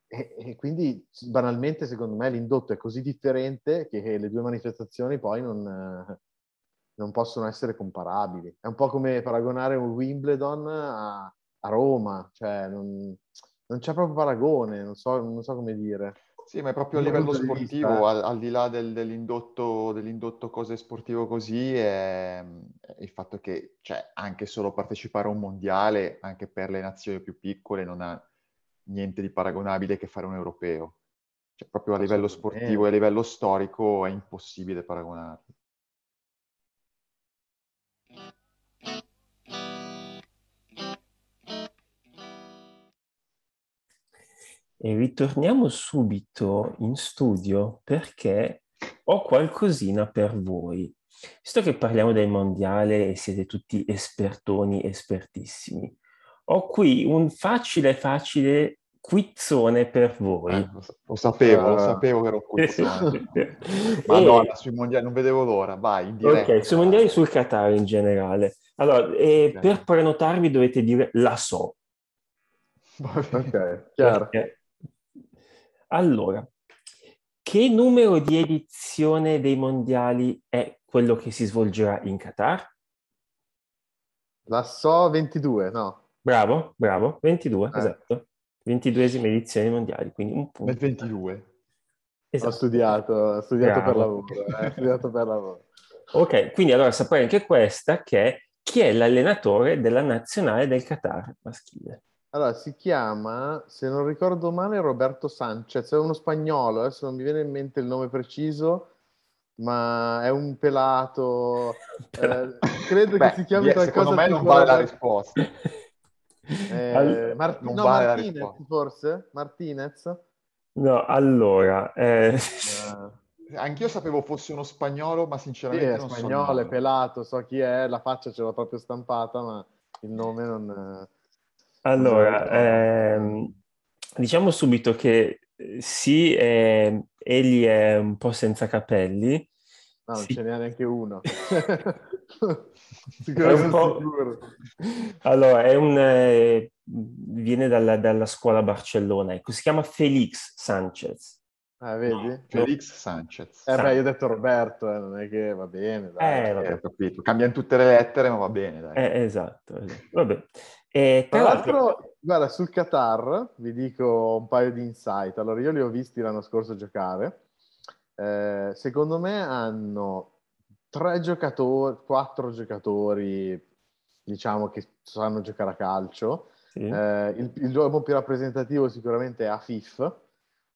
E, e, quindi banalmente secondo me l'indotto è così differente che le due manifestazioni poi non, non possono essere comparabili. È un po' come paragonare un Wimbledon a, a Roma, cioè non, non, c'è proprio paragone, non so, non so, come dire. Sì, ma è proprio a livello sportivo, vista, al, al, di là del, dell'indotto, dell'indotto cose sportivo così, è, è il fatto che cioè, anche solo partecipare a un mondiale, anche per le nazioni più piccole, non ha niente di paragonabile che fare un europeo. Cioè, proprio a livello sportivo e a livello storico è impossibile paragonarli. E ritorniamo subito in studio perché ho qualcosina per voi. Visto che parliamo del mondiale e siete tutti espertoni, espertissimi, ho qui un facile, facile quizzone per voi. Eh, lo, sapevo, uh... lo sapevo che ero *laughs* quizzone. Madonna, e... sui mondiali, non vedevo l'ora, vai, in diretta. Ok, sui mondiali sul Qatar in generale. Allora, eh, okay. per prenotarvi dovete dire la so. *laughs* ok, chiaro. Perché allora, che numero di edizione dei mondiali è quello che si svolgerà in Qatar? La so 22, no? Bravo, bravo, 22, eh. esatto. 22esima edizione mondiali, quindi un punto. Nel 22. Esatto. Ho studiato, ho studiato per lavoro, eh, studiato per lavoro. Ok, quindi allora saprai anche questa che è chi è l'allenatore della nazionale del Qatar maschile. Allora, si chiama, se non ricordo male, Roberto Sanchez, è uno spagnolo, adesso non mi viene in mente il nome preciso, ma è un pelato, *laughs* eh, credo Beh, che si chiami qualcosa Secondo me non vale la risposta. *laughs* Eh, Mar- non no, vale Martinez, forse? Martinez? No, allora... Eh... Uh, anch'io sapevo fosse uno spagnolo, ma sinceramente sì, è spagnolo, so è pelato, so chi è, la faccia ce l'ho proprio stampata, ma il nome non... Allora, ehm, diciamo subito che eh, sì, eh, egli è un po' senza capelli. No, non sì. ce n'è neanche uno. *laughs* Sicuramente Allora, è un, eh, viene dalla, dalla, scuola Barcellona, ecco, si chiama Felix Sanchez. Ah, vedi? No. Felix Sanchez. Eh beh, io ho detto Roberto, eh, non è che va bene. Dai. Eh, vabbè. ho capito. Cambiano tutte le lettere, ma va bene, dai. Eh, esatto, esatto. Vabbè. E, tra, tra l'altro, l'altro, guarda, sul Qatar vi dico un paio di insight. Allora, io li ho visti l'anno scorso giocare. Eh, secondo me hanno tre giocatori, quattro giocatori, diciamo, che sanno giocare a calcio. Sì. Eh, il, il gioco più rappresentativo sicuramente è Afif,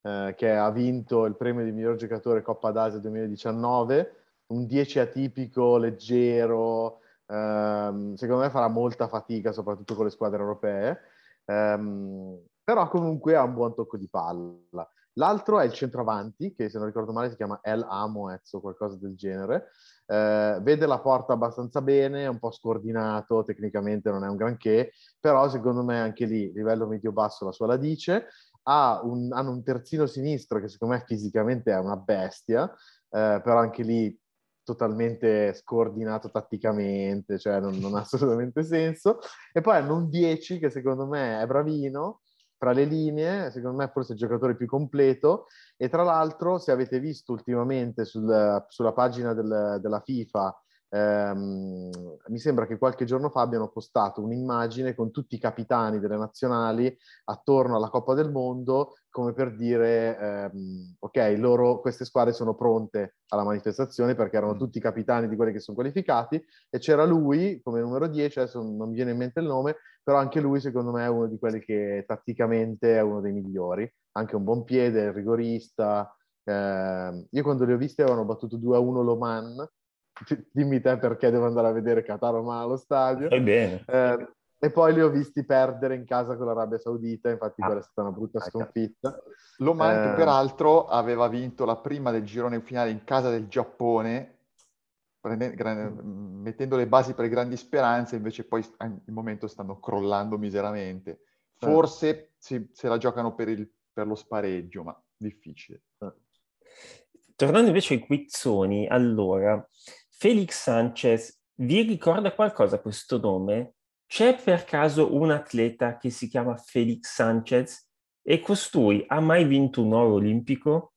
eh, che ha vinto il premio di miglior giocatore Coppa d'Asia 2019, un 10 atipico, leggero, Um, secondo me farà molta fatica, soprattutto con le squadre europee, um, però comunque ha un buon tocco di palla. L'altro è il centravanti, che se non ricordo male si chiama El Amoez o qualcosa del genere. Uh, vede la porta abbastanza bene, è un po' scordinato, tecnicamente non è un granché, però secondo me anche lì, livello medio-basso, la sua la dice. Ha un, hanno un terzino sinistro che secondo me fisicamente è una bestia, uh, però anche lì totalmente scordinato tatticamente, cioè non, non, ha *laughs* assolutamente senso. E poi hanno un 10 che secondo me è bravino, tra le linee, secondo me forse è il giocatore più completo. E tra l'altro, se avete visto ultimamente sul, sulla pagina del, della FIFA ehm, mi sembra che qualche giorno fa abbiano postato un'immagine con tutti i capitani delle nazionali attorno alla Coppa del Mondo, come per dire, ehm, ok, loro, queste squadre sono pronte alla manifestazione perché erano tutti i capitani di quelli che sono qualificati e c'era lui come numero 10, adesso non mi viene in mente il nome, però anche lui secondo me è uno di quelli che tatticamente è uno dei migliori, anche un buon piede, rigorista. Eh, io quando li ho visti avevano battuto 2-1 Loman, dimmi te perché devo andare a vedere Qatar Oman allo stadio. Fai bene. Eh, e poi li ho visti perdere in casa con l'Arabia Saudita, infatti Ah. quella è stata una brutta Ecco. sconfitta. L'Oman, Eh. peraltro aveva vinto la prima del girone finale in casa del Giappone, prende- gran- mettendo le basi per grandi speranze, invece poi al momento stanno crollando miseramente. Forse si- se la giocano per, il- per lo spareggio, ma difficile. Tornando invece ai quizzoni, allora, Felix Sanchez, vi ricorda qualcosa questo nome? C'è per caso un atleta che si chiama Felix Sanchez e costui ha mai vinto un oro olimpico?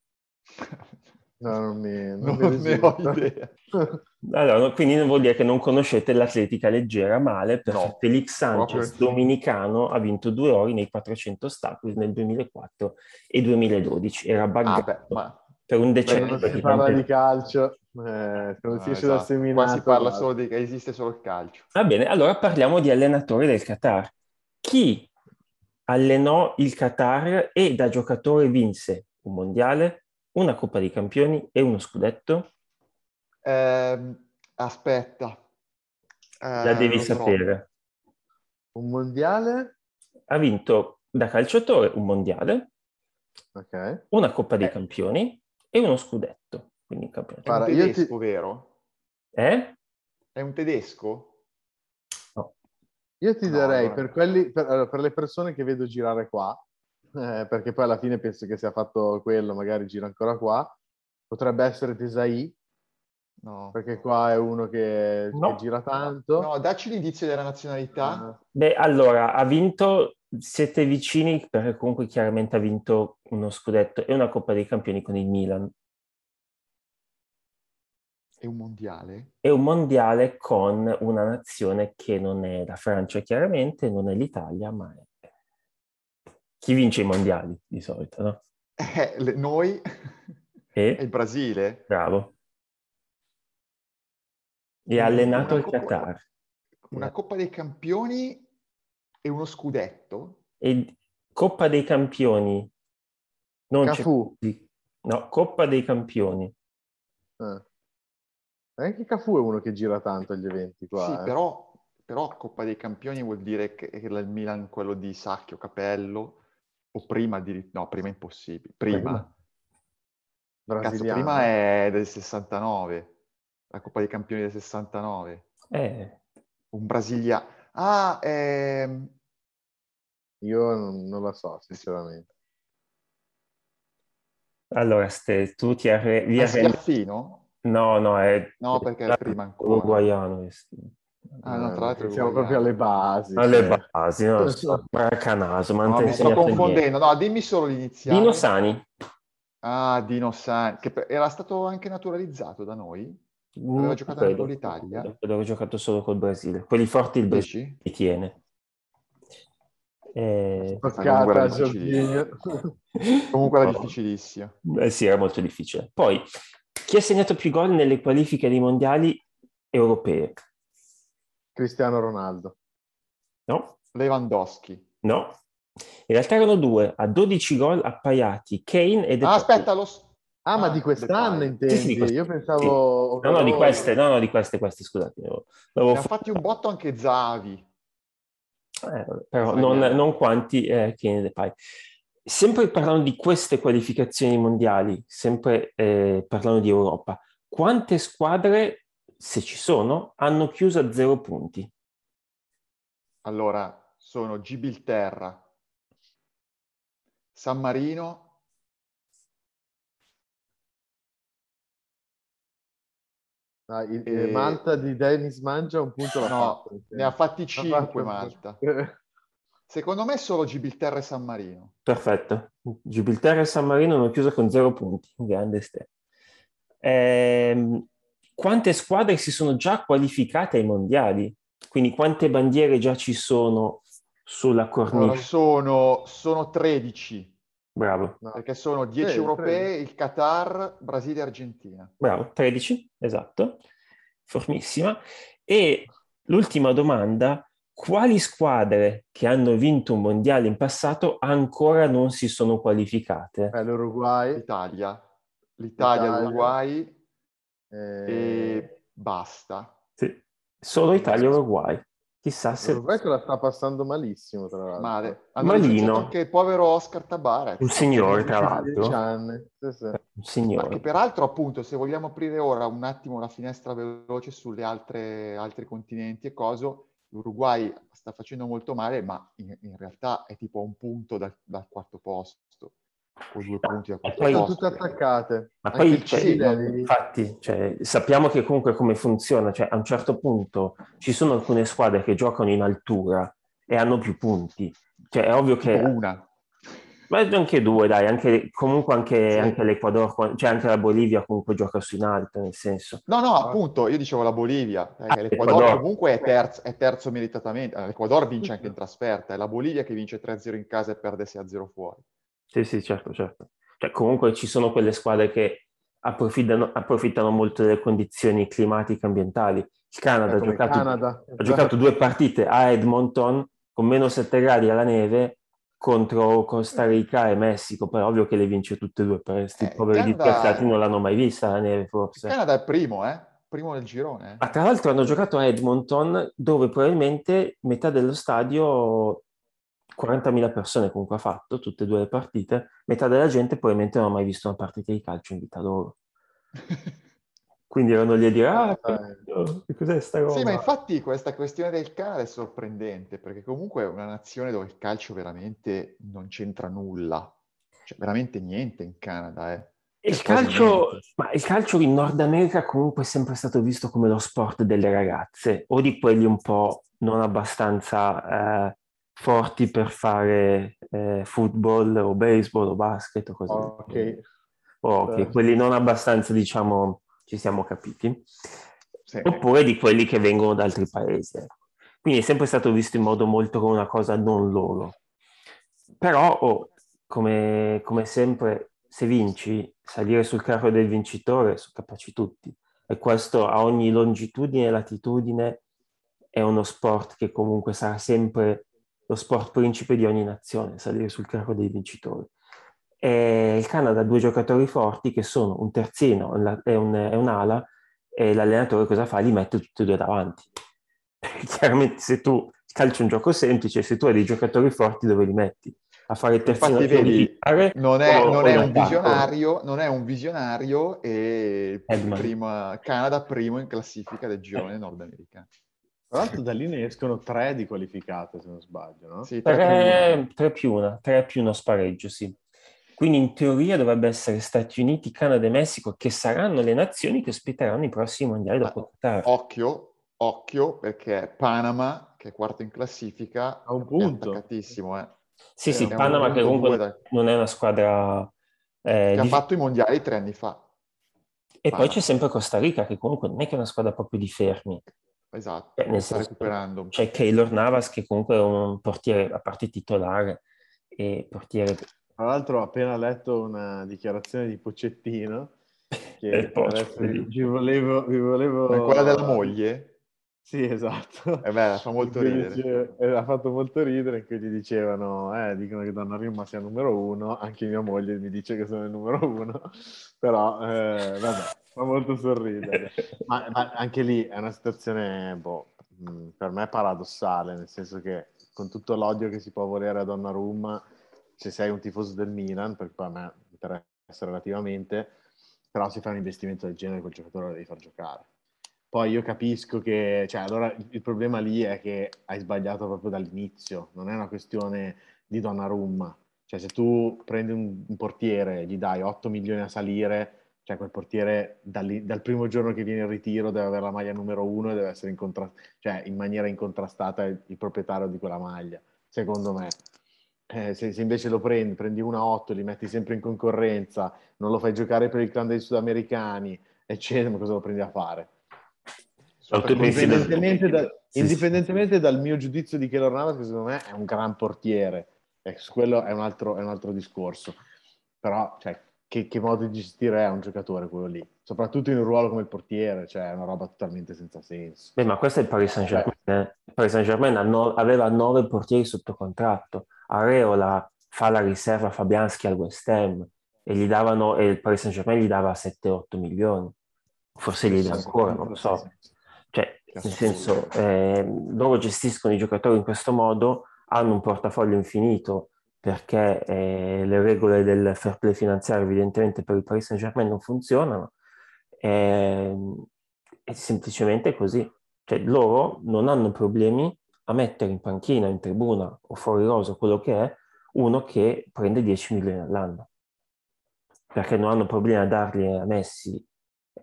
No, non mi, non Non mi ne ho idea. *laughs* Allora, no, quindi vuol dire che non conoscete l'atletica leggera male, perché No, Felix Sanchez, proprio. dominicano, ha vinto due ori nei 400 ostacoli nel 2004 e 2012. Era Ah, buggato beh, ma per un Quando decennio. non si parla di calcio, eh, quando si Ah, esce dal esatto. seminato... Qua si parla solo di esiste solo il calcio. Va bene, allora parliamo di allenatori del Qatar. Chi allenò il Qatar e da giocatore vinse un mondiale, una Coppa dei Campioni e uno scudetto? Ehm, aspetta. La Eh, devi lo so. sapere. Un mondiale? Ha vinto da calciatore un mondiale, Ok. una Coppa dei Eh. Campioni e uno scudetto. Quindi in campionato. È un Guarda, io ti- tedesco, vero? Eh? È un tedesco? Io ti No, direi allora- per, quelli, per, per le persone che vedo girare qua, *laughs* eh, perché poi alla fine penso che sia fatto quello, magari gira ancora qua, potrebbe essere Tesai, No. perché qua è uno che, No. che gira tanto. No, dacci l'indizio della nazionalità. Ah, Beh, allora, ha vinto, siete vicini perché comunque chiaramente ha vinto uno scudetto e una Coppa dei Campioni con il Milan È un mondiale? e un mondiale con una nazione che non è la Francia chiaramente, non è l'Italia, ma è... Chi vince i mondiali di solito, no? Eh, le- noi? È E? il Brasile? Bravo. E ha allenato una il Qatar. Una Coppa dei Campioni e uno scudetto? E Coppa dei Campioni. Non c'è- Cafu. No, Coppa dei Campioni. eh. Anche Cafu è uno che gira tanto agli eventi qua. sì, eh. però, però Coppa dei Campioni vuol dire che era il Milan quello di Sacchio, Capello, o prima di... No, prima è impossibile. Prima. Prima. Cazzo, prima è del 69. La Coppa dei Campioni del 69. Eh, Un brasiliano. Ah, ehm, Io non, non la so, sinceramente. allora, Ste, tu ti arre- vi è arrendi- Schiaffino? No, no, è... No, perché è prima ancora. Uruguaiano. questo. Ah, no, tra l'altro Siamo proprio alle basi. Alle cioè. basi, no? Maracanaso, ma No, mi sto confondendo. No, dimmi solo l'iniziale. Dino Sani. Ah, Dino Sani, che era stato anche naturalizzato da noi? Aveva Non giocato credo, anche con l'Italia? ha giocato solo col Brasile. Quelli forti il Brasile li tiene. Eh, Toccata Comunque a era difficilissimo. Jorginho. Comunque era No. *laughs* difficilissimo. Eh sì, era molto difficile. Poi, chi ha segnato più gol nelle qualifiche dei mondiali europee? Cristiano Ronaldo. No? Lewandowski. No? In realtà erano due, a 12 gol appaiati, Kane e De Ah, aspetta, lo... s- Ah, ma Ah, di quest'anno intendi? Sì, sì, di quest- Io pensavo... No, no, di oh, queste, no, no, di queste, queste, scusate. L'avevo Ne ha fatti un botto anche Zavi. Eh, però non, non quanti eh, e Depay. Sempre parlando di queste qualificazioni mondiali, sempre eh, parlando di Europa, quante squadre, se ci sono, hanno chiuso a zero punti? Allora, sono Gibilterra, San Marino, Ah, il- Eh, Malta di Dennis Mangia un punto l'ha no, fatto. ne ha fatti Ha 5 fatto- Malta. Secondo me solo Gibilterra e San Marino. Perfetto. Gibilterra e San Marino hanno chiuso con zero punti. Grande ste. Ehm, quante squadre si sono già qualificate ai mondiali? Quindi quante bandiere già ci sono sulla cornice? Allora, sono, sono 13. Bravo. No. Perché sono 10 sì, europee, 13. il Qatar, Brasile e Argentina. Bravo, 13, esatto. Formissima. E l'ultima domanda, quali squadre che hanno vinto un mondiale in passato ancora non si sono qualificate? Eh, L'Uruguay. L'Italia. L'Italia, L'Italia. l'Uruguay e... e basta. Sì. Solo Italia e Uruguay. Chissà se... Che la sta passando malissimo, tra l'altro. Male. Malino. Anche il povero Oscar Tabara. Un signore, tra l'altro. Sì, sì. Un signore. che peraltro, appunto, se vogliamo aprire ora un attimo la finestra veloce sulle altre altri continenti e coso, l'Uruguay sta facendo molto male, ma in, in realtà è tipo a un punto dal, dal quarto posto o due punti a quattro. sono tutte attaccate. Ma poi il Cile, infatti cioè, sappiamo che comunque come funziona cioè, a un certo punto ci sono alcune squadre che giocano in altura e hanno più punti. Cioè è ovvio che una. Ma anche due dai anche, comunque anche, sì. anche l'Ecuador cioè anche la Bolivia comunque gioca su in alto nel senso. No no appunto io dicevo la Bolivia. Eh, ah, l'Ecuador, l'Ecuador comunque è terzo, è terzo meritatamente. l'Ecuador vince anche in trasferta è la Bolivia che vince 3-0 in casa e perde 6-0 fuori sì, sì, certo, certo. Cioè, comunque ci sono quelle squadre che approfittano, approfittano molto delle condizioni climatiche ambientali. Il Canada, ha giocato, Canada. ha giocato due partite a Edmonton con meno 7 gradi alla neve contro Costa Rica e Messico. È ovvio che le vince tutte e due, per questi eh, poveri Canada... disgraziati non l'hanno mai vista la neve forse. Il Canada è primo, eh? Primo del girone. Eh. Ma tra l'altro hanno giocato a Edmonton dove probabilmente metà dello stadio 40.000 persone comunque ha fatto tutte e due le partite, metà della gente probabilmente non ha mai visto una partita di calcio in vita loro. *laughs* Quindi erano lì a dire, ah, che cos'è sta roba? Sì, ma infatti questa questione del Canada è sorprendente, perché comunque è una nazione dove il calcio veramente non c'entra nulla. Cioè, veramente niente in Canada, eh. Il calcio, ma il calcio in Nord America comunque è sempre stato visto come lo sport delle ragazze, o di quelli un po' non abbastanza eh, forti per fare eh, football o baseball o basket o così. Ok. ok, quelli non abbastanza, diciamo, ci siamo capiti. Sì. Oppure di quelli che vengono da altri paesi. Ecco. Quindi è sempre stato visto in modo molto come una cosa non loro. Però, oh, come, come sempre, se vinci, salire sul carro del vincitore sono capaci tutti. E questo a ogni longitudine e latitudine è uno sport che comunque sarà sempre lo sport principe di ogni nazione, salire sul carro dei vincitori. E il Canada ha due giocatori forti che sono un terzino e, un, e un'ala e l'allenatore cosa fa? Li mette tutti e due davanti. *laughs* Chiaramente se tu calci un gioco semplice, se tu hai dei giocatori forti dove li metti? A fare il terzino Infatti, vedi, non è, o, non, è un visionario, non è un visionario e prima, Canada primo in classifica del girone nordamericano. Tra l'altro da lì ne escono tre di qualificate, se non sbaglio, no? Sì, tre, tre, più una, tre più uno spareggio, sì. Quindi in teoria dovrebbe essere Stati Uniti, Canada e Messico, che saranno le nazioni che ospiteranno i prossimi mondiali dopo Qatar. Occhio, occhio, perché Panama, che è quarto in classifica, ha un punto. è attaccatissimo, eh. Sì, sì, Panama che comunque da... non è una squadra... Eh, che di... ha fatto i mondiali tre anni fa. E Panama. poi c'è sempre Costa Rica, che comunque non è che è una squadra proprio di fermi. Esatto, eh, sta recuperando. C'è Keylor Navas che comunque è un portiere a parte titolare e portiere... Tra l'altro ho appena letto una dichiarazione di Pocettino *laughs* che adesso vi volevo, vi volevo... È quella della moglie? Sì, esatto. E beh, fa *laughs* molto ridere. Dice, eh, ha fatto molto ridere che gli dicevano, eh, dicono che Donnarumma sia numero uno, anche mia moglie mi dice che sono il numero uno, *laughs* però eh, vabbè, fa molto sorridere. *laughs* ma, ma, anche lì è una situazione, boh, mm, per me paradossale, nel senso che con tutto l'odio che si può volere a Donnarumma, se sei un tifoso del Milan, perché a me interessa relativamente, però si fa un investimento del genere, quel giocatore lo devi far giocare poi io capisco che, cioè, allora il problema lì è che hai sbagliato proprio dall'inizio, non è una questione di Donnarumma. Cioè, se tu prendi un, un portiere, gli dai 8 milioni a salire, cioè quel portiere dal primo giorno che viene in ritiro deve avere la maglia numero uno e deve essere in, contra- cioè, in maniera incontrastata il, il, proprietario di quella maglia, secondo me. Eh, se, se, invece lo prendi, prendi una 8, li metti sempre in concorrenza, non lo fai giocare per il clan dei sudamericani, eccetera, ma cosa lo prendi a fare? Indipendentemente, da, sì, indipendentemente sì. dal mio giudizio di Keylor Navas, che secondo me è un gran portiere, e su quello è un altro, è un altro discorso. Però, cioè, che, che, modo di gestire è un giocatore quello lì? Soprattutto in un ruolo come il portiere, cioè è una roba totalmente senza senso. Beh, ma questo è il Paris Saint-Germain. Eh. Il Paris Saint-Germain aveva nove portieri sotto contratto. Areola fa la riserva a Fabianski al West Ham e gli davano, e il Paris Saint-Germain gli dava 7-8 milioni. Forse gli dà ancora, non lo so. Cioè, nel senso, eh, loro gestiscono i giocatori in questo modo, hanno un portafoglio infinito perché eh, le regole del fair play finanziario evidentemente per il Paris Saint Germain non funzionano. Eh, è semplicemente così. Cioè, loro non hanno problemi a mettere in panchina, in tribuna o fuori rosa, quello che è, uno che prende 10 milioni all'anno. Perché non hanno problemi a dargli a Messi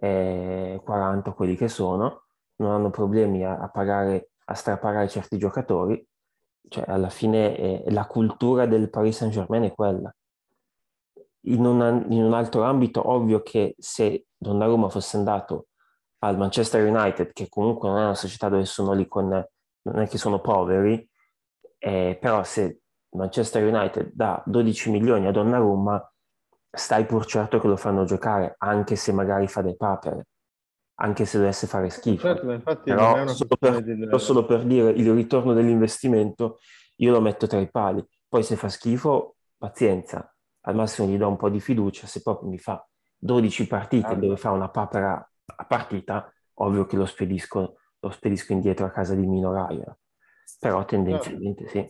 eh, 40 quelli che sono, non hanno problemi a, a pagare, a strapagare certi giocatori, cioè alla fine eh, la cultura del Paris Saint Germain è quella. In, una, in, un altro ambito, ovvio che se Donnarumma fosse andato al Manchester United, che comunque non è una società dove sono lì con, non è che sono poveri, eh, però se Manchester United dà 12 milioni a Donnarumma, stai pur certo che lo fanno giocare, anche se magari fa dei papere anche se dovesse fare schifo. Certo, infatti Però solo per, del... solo per dire il ritorno dell'investimento io lo metto tra i pali. Poi se fa schifo, pazienza, al massimo gli do un po' di fiducia, se proprio mi fa 12 partite ah, dove fa una papera a partita, ovvio che lo spedisco, lo spedisco indietro a casa di Mino Raiola. Però tendenzialmente sì,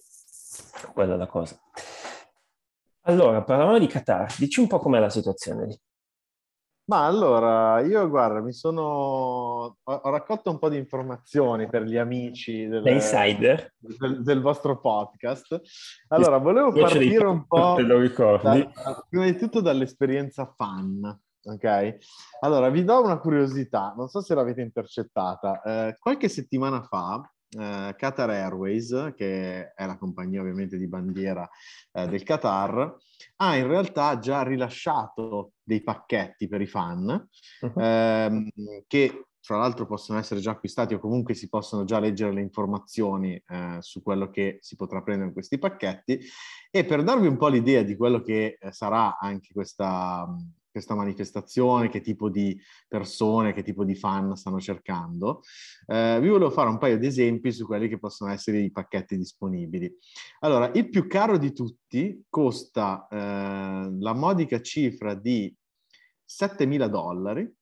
quella è la cosa. Allora, parlavamo di Qatar, dici un po' com'è la situazione lì. Ma allora, io guarda, mi sono... ho, ho raccolto un po' di informazioni per gli amici del, insider. Del, del, vostro podcast. Allora, volevo partire un po'... Te lo ricordi? Da, prima di tutto dall'esperienza fan, ok? Allora, vi do una curiosità, non so se l'avete intercettata. Eh, qualche settimana fa eh, Qatar Airways, che è la compagnia ovviamente di bandiera eh, del Qatar, ha in realtà già rilasciato dei pacchetti per i fan uh-huh. ehm, che fra l'altro possono essere già acquistati o comunque si possono già leggere le informazioni eh, su quello che si potrà prendere in questi pacchetti e per darvi un po' l'idea di quello che eh, sarà anche questa, questa manifestazione, che tipo di persone, che tipo di fan stanno cercando. Eh, vi volevo fare un paio di esempi su quelli che possono essere i pacchetti disponibili. Allora, il più caro di tutti costa eh, la modica cifra di 7.000 dollari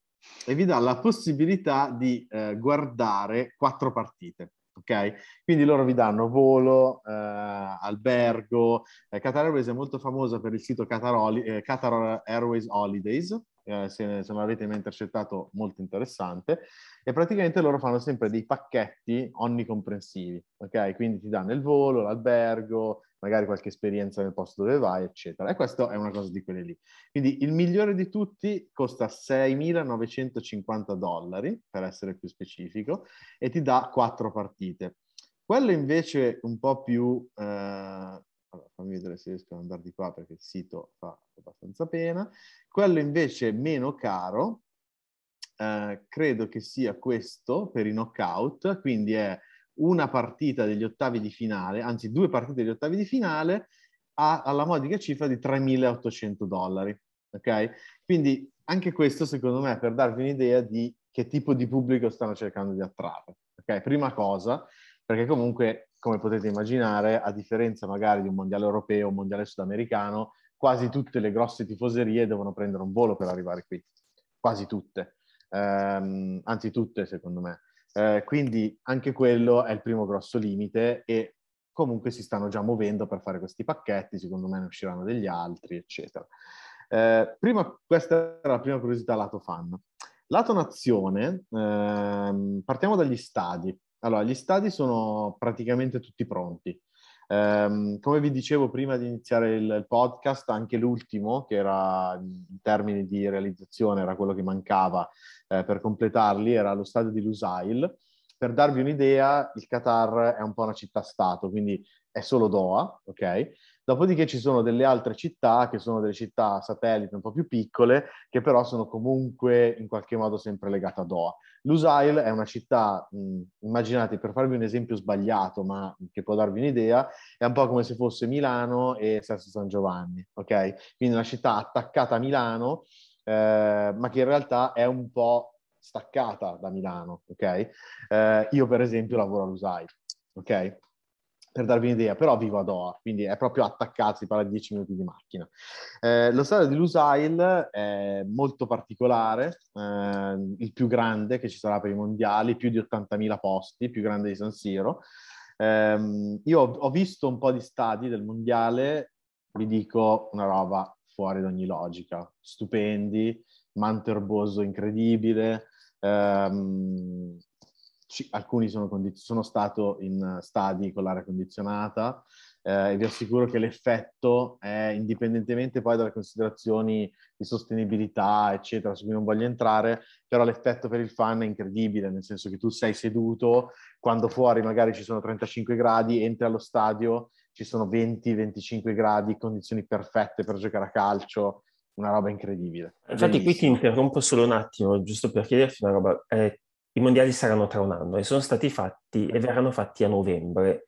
e vi dà la possibilità di eh, guardare quattro partite ok? Quindi loro vi danno volo, eh, albergo. Eh, Qatar Airways è molto famosa per il sito Qatar, Oli- eh, Qatar Airways Holidays, eh, se, se, non l'avete mai intercettato, molto interessante. E praticamente loro fanno sempre dei pacchetti onnicomprensivi, ok? Quindi ti danno il volo, l'albergo, magari qualche esperienza nel posto dove vai, eccetera. E questa è una cosa di quelle lì. Quindi il migliore di tutti costa 6.950 dollari, per essere più specifico, e ti dà quattro partite. Quello invece un po' più... Eh, allora, fammi vedere se riesco ad andare di qua perché il sito fa abbastanza pena. Quello invece meno caro, eh, credo che sia questo per i knockout, quindi è una partita degli ottavi di finale, anzi due partite degli ottavi di finale, a, alla modica cifra di 3.800 dollari. Ok? Quindi anche questo, secondo me, per darvi un'idea di che tipo di pubblico stanno cercando di attrarre. Ok? Prima cosa, perché comunque, come potete immaginare, a differenza magari di un mondiale europeo un mondiale sudamericano, quasi tutte le grosse tifoserie devono prendere un volo per arrivare qui. Quasi tutte. Um, anzi, tutte, secondo me. Eh, quindi anche quello è il primo grosso limite e comunque si stanno già muovendo per fare questi pacchetti, secondo me ne usciranno degli altri, eccetera. Eh, prima, questa era la prima curiosità lato fan. Lato nazione, ehm, partiamo dagli stadi. Allora, gli stadi sono praticamente tutti pronti. Um, come vi dicevo prima di iniziare il, podcast, anche l'ultimo, che era in termini di realizzazione, era quello che mancava eh, per completarli, era lo stadio di Lusail. Per darvi un'idea, il Qatar è un po' una città-stato, quindi è solo Doha, ok? Dopodiché ci sono delle altre città che sono delle città satellite un po' più piccole, che però sono comunque in qualche modo sempre legate a Doha. Lusail è una città, mh, immaginate, per farvi un esempio sbagliato, ma che può darvi un'idea, è un po' come se fosse Milano e Sesto San Giovanni, ok? Quindi una città attaccata a Milano, eh, ma che in realtà è un po' staccata da Milano, ok? Eh, io per esempio lavoro a Lusail, ok? Per darvi un'idea, però vivo a Doha, quindi è proprio attaccato, si parla di 10 minuti di macchina. Eh, lo stadio di Lusail è molto particolare, eh, il più grande che ci sarà per i mondiali, più di 80.000 posti, più grande di San Siro. Eh, io ho, ho, visto un po' di stadi del mondiale, vi dico una roba fuori da ogni logica, stupendi, manto erboso incredibile, ehm, ci, alcuni sono, condiz- sono stato in stadi con l'aria condizionata eh, e vi assicuro che l'effetto è, indipendentemente poi dalle considerazioni di sostenibilità, eccetera, su cui non voglio entrare, però l'effetto per il fan è incredibile, nel senso che tu sei seduto, quando fuori magari ci sono 35 gradi, entri allo stadio, ci sono 20-25 gradi, condizioni perfette per giocare a calcio, una roba incredibile. Infatti Bellissimo. qui ti interrompo solo un attimo, giusto per chiederti una roba. Eh, i mondiali saranno tra un anno e sono stati fatti e verranno fatti a novembre,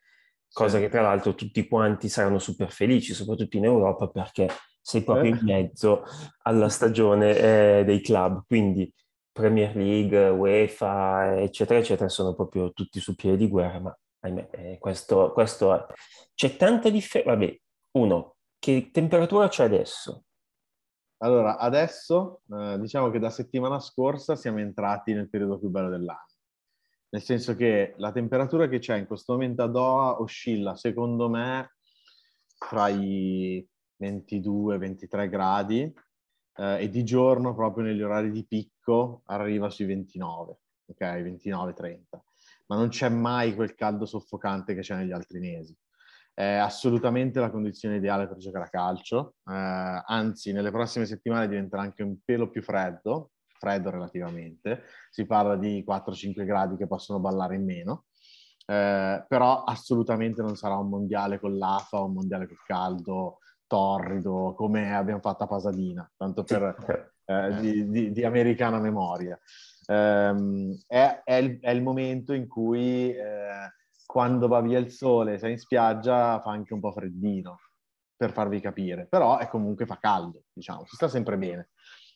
cosa sì. che tra l'altro tutti quanti saranno super felici, soprattutto in Europa perché sei proprio eh. in mezzo alla stagione eh, dei club, quindi Premier League, UEFA, eccetera, eccetera, sono proprio tutti su piede di guerra, ma ahimè, eh, questo, questo è. C'è tanta differenza, vabbè, uno, che temperatura c'è adesso? Allora, adesso eh, diciamo che da settimana scorsa siamo entrati nel periodo più bello dell'anno. Nel senso che la temperatura che c'è in questo momento a Doha oscilla, secondo me, fra i 22-23 gradi eh, e di giorno, proprio negli orari di picco, arriva sui 29, ok? 29-30. Ma non c'è mai quel caldo soffocante che c'è negli altri mesi è assolutamente la condizione ideale per giocare a calcio, eh, anzi nelle prossime settimane diventerà anche un pelo più freddo, freddo relativamente, si parla di 4-5 gradi che possono ballare in meno, eh, però assolutamente non sarà un mondiale con l'AFA o un mondiale col caldo torrido come abbiamo fatto a Pasadina, tanto per eh, di, di, di, americana memoria. Um, è, è, il, è, il, momento in cui eh, quando va via il sole, sei in spiaggia, fa anche un po' freddino, per farvi capire. Però è comunque fa caldo, diciamo, si sta sempre bene.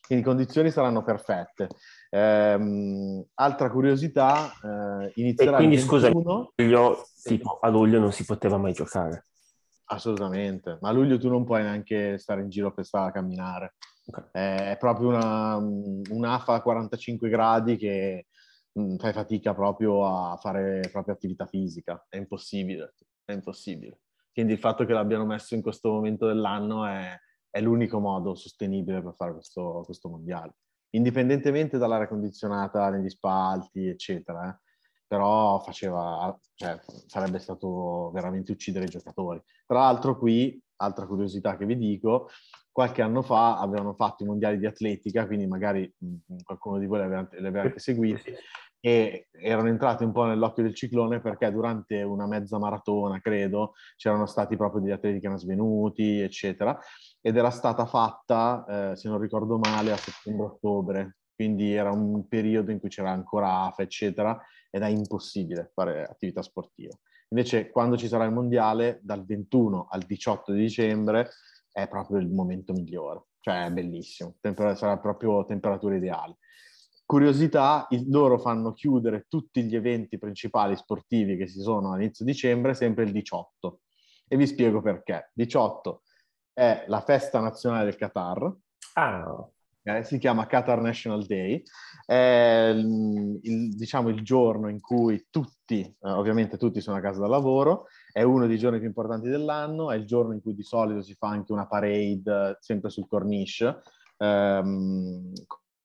Quindi le condizioni saranno perfette. Ehm, altra curiosità, eh, inizierà e quindi, il 21... Scusa, tipo, a luglio non si poteva mai giocare. Assolutamente, ma a luglio tu non puoi neanche stare in giro per strada a camminare. Okay. È proprio una, un'AFA a 45 gradi che Mm, fai fatica proprio a fare proprio attività fisica, è impossibile, è impossibile. Quindi il fatto che l'abbiano messo in questo momento dell'anno è, è l'unico modo sostenibile per fare questo, questo mondiale, indipendentemente dall'aria condizionata negli spalti, eccetera. Eh. Però faceva, cioè, sarebbe stato veramente uccidere i giocatori. Tra l'altro qui, altra curiosità che vi dico, qualche anno fa avevano fatto i mondiali di atletica, quindi magari mh, mm, qualcuno di voi li aveva, li aveva anche seguiti, e erano entrati un po' nell'occhio del ciclone perché durante una mezza maratona, credo, c'erano stati proprio degli atleti che erano svenuti, eccetera, ed era stata fatta, eh, se non ricordo male, a settembre-ottobre, quindi era un periodo in cui c'era ancora AFA, eccetera, ed è impossibile fare attività sportiva. Invece, quando ci sarà il mondiale, dal 21 al 18 di dicembre, è proprio il momento migliore, cioè è bellissimo, Temper- sarà proprio temperatura ideale. Curiosità, il, loro fanno chiudere tutti gli eventi principali sportivi che si sono all'inizio dicembre sempre il 18. E vi spiego perché. 18 è la festa nazionale del Qatar. Ah. Eh, si chiama Qatar National Day. È il, il, diciamo il giorno in cui tutti, eh, ovviamente tutti sono a casa da lavoro, è uno dei giorni più importanti dell'anno, è il giorno in cui di solito si fa anche una parade sempre sul corniche, ehm,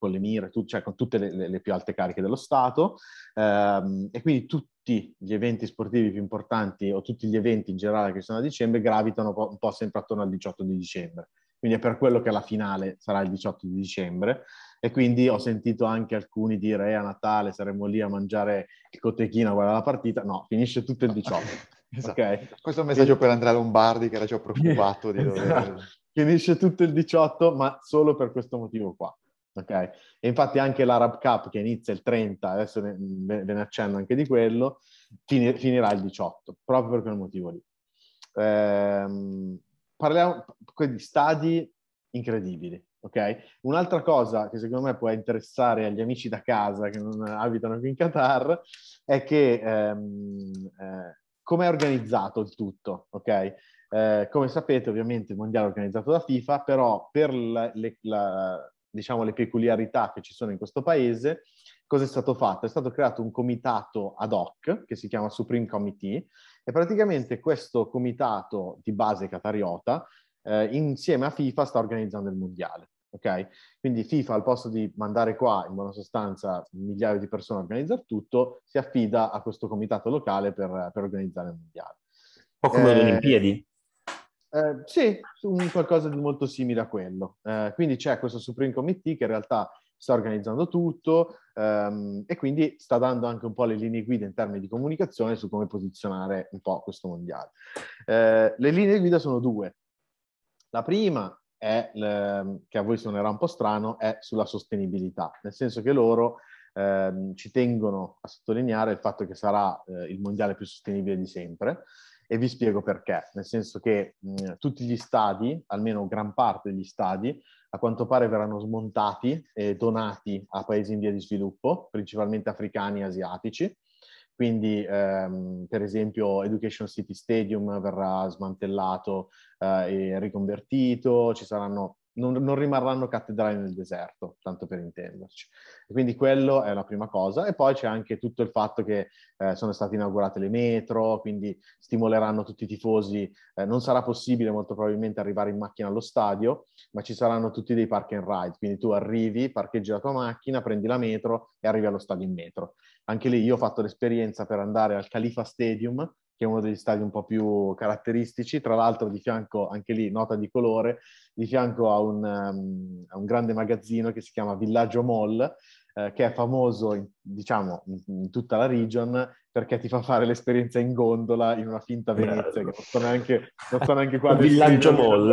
con le mire, tu, cioè con tutte le, le, più alte cariche dello Stato ehm, e quindi tutti gli eventi sportivi più importanti o tutti gli eventi in generale che sono a dicembre gravitano un po', sempre attorno al 18 di dicembre. Quindi è per quello che la finale sarà il 18 di dicembre e quindi ho sentito anche alcuni dire eh, a Natale saremo lì a mangiare il cotechino a guardare la partita. No, finisce tutto il 18. *laughs* Esatto. ok? Questo è un messaggio per Andrea Lombardi che era già preoccupato di *laughs* dover... Esatto. Finisce tutto il 18, ma solo per questo motivo qua. Ok? E infatti anche l'Arab Cup che inizia il 30, adesso ne- ve ve ne accenno anche di quello, fini- finirà il 18, proprio per quel motivo lì. Ehm, parliamo di stadi incredibili, ok? Un'altra cosa che secondo me può interessare agli amici da casa che non abitano qui in Qatar è che ehm, eh, come è organizzato il tutto, ok? Eh, come sapete, ovviamente il mondiale è organizzato da FIFA, però per la- le, la- diciamo, le peculiarità che ci sono in questo paese, cosa è stato fatto? È stato creato un comitato ad hoc che si chiama Supreme Committee e praticamente questo comitato di base catariota eh, insieme a FIFA sta organizzando il mondiale. Ok? Quindi FIFA al posto di mandare qua in buona sostanza migliaia di persone a organizzare tutto, si affida a questo comitato locale per, per organizzare il mondiale. Un po' come Eh, le Olimpiadi. Eh, sì, un qualcosa di molto simile a quello. Eh, quindi c'è questo Supreme Committee che in realtà sta organizzando tutto ehm, e quindi sta dando anche un po' le linee guida in termini di comunicazione su come posizionare un po' questo mondiale. Eh, le linee guida sono due. La prima è, l- che a voi suonerà un po' strano, è sulla sostenibilità, nel senso che loro ehm, ci tengono a sottolineare il fatto che sarà eh, il mondiale più sostenibile di sempre e vi spiego perché, nel senso che mh, tutti gli stadi, almeno gran parte degli stadi, a quanto pare verranno smontati e donati a paesi in via di sviluppo, principalmente africani e asiatici. Quindi, ehm, per esempio, Education City Stadium verrà smantellato eh, e riconvertito, ci saranno, non, non rimarranno cattedrali nel deserto, tanto per intenderci. Quindi quello è la prima cosa. E poi c'è anche tutto il fatto che eh, sono state inaugurate le metro, quindi stimoleranno tutti i tifosi. Eh, non sarà possibile molto probabilmente arrivare in macchina allo stadio, ma ci saranno tutti dei park and ride. Quindi tu arrivi, parcheggi la tua macchina, prendi la metro e arrivi allo stadio in metro. Anche lì io ho fatto l'esperienza per andare al Khalifa Stadium, che è uno degli stadi un po' più caratteristici. Tra l'altro, di fianco, anche lì, nota di colore, di fianco a un, um, a un grande magazzino che si chiama Villaggio Mall, eh, che è famoso, in, diciamo, in, in, tutta la region perché ti fa fare l'esperienza in gondola in una finta Venezia, che non sto neanche, non sto neanche *laughs* qua. Villaggio mall.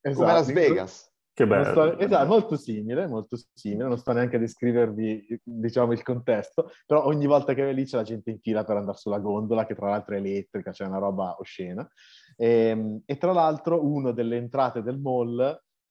Esatto. Come Las Vegas. Che bello. Sto, esatto, molto simile, molto simile, non sto neanche a descrivervi, diciamo, il contesto, però ogni volta che vai lì c'è la gente in fila per andare sulla gondola, che tra l'altro è elettrica, c'è cioè una roba oscena. E, e, tra l'altro uno delle entrate del mall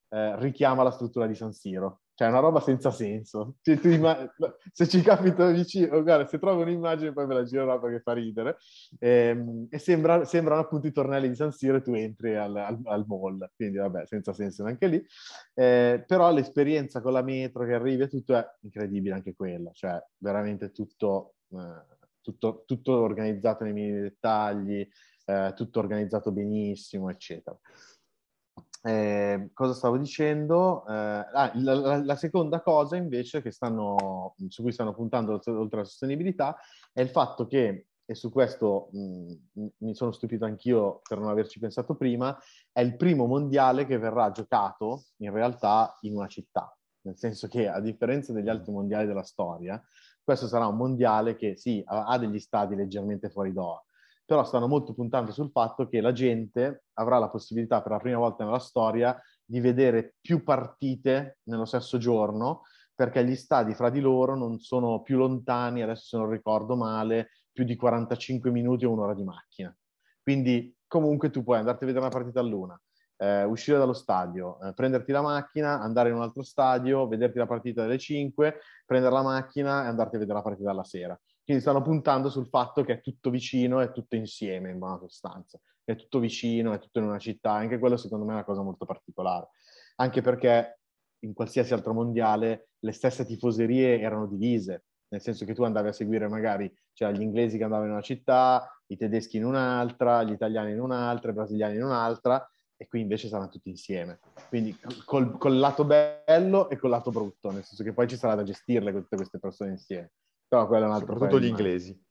eh, richiama la struttura di San Siro, cioè è una roba senza senso. Cioè, immag- se ci capita vicino, guarda, se trovo un'immagine poi me la girerò perché fa ridere. E, e sembra, sembrano appunto i tornelli di San Siro e tu entri al, al, al mall, quindi vabbè, senza senso neanche lì. Eh, però l'esperienza con la metro che arrivi e tutto è incredibile anche quella, cioè veramente tutto, eh, tutto, tutto organizzato nei minimi dettagli, eh, tutto organizzato benissimo, eccetera. Eh, cosa stavo dicendo? Eh, ah, la, la, la, seconda cosa invece stanno, su cui stanno puntando oltre alla sostenibilità è il fatto che, e su questo mh, mi sono stupito anch'io per non averci pensato prima, è il primo mondiale che verrà giocato in realtà in una città. Nel senso che, a differenza degli altri mondiali della storia, questo sarà un mondiale che sì, ha degli stadi leggermente fuori Doha, però stanno molto puntando sul fatto che la gente avrà la possibilità per la prima volta nella storia di vedere più partite nello stesso giorno, perché gli stadi fra di loro non sono più lontani, adesso se non ricordo male, più di 45 minuti o un'ora di macchina. Quindi comunque tu puoi andarti a vedere una partita all'una, eh, uscire dallo stadio, eh, prenderti la macchina, andare in un altro stadio, vederti la partita alle 5, prendere la macchina e andarti a vedere la partita alla sera. Quindi stanno puntando sul fatto che è tutto vicino, è tutto insieme in buona sostanza. È tutto vicino, è tutto in una città. Anche quello secondo me è una cosa molto particolare. Anche perché in qualsiasi altro mondiale le stesse tifoserie erano divise. Nel senso che tu andavi a seguire magari, c'erano gli inglesi che andavano in una città, i tedeschi in un'altra, gli italiani in un'altra, i brasiliani in un'altra, e qui invece saranno tutti insieme. Quindi col, col lato bello e col lato brutto, nel senso che poi ci sarà da gestirle tutte queste persone insieme. Però quello è un altro Soprattutto gli inglesi.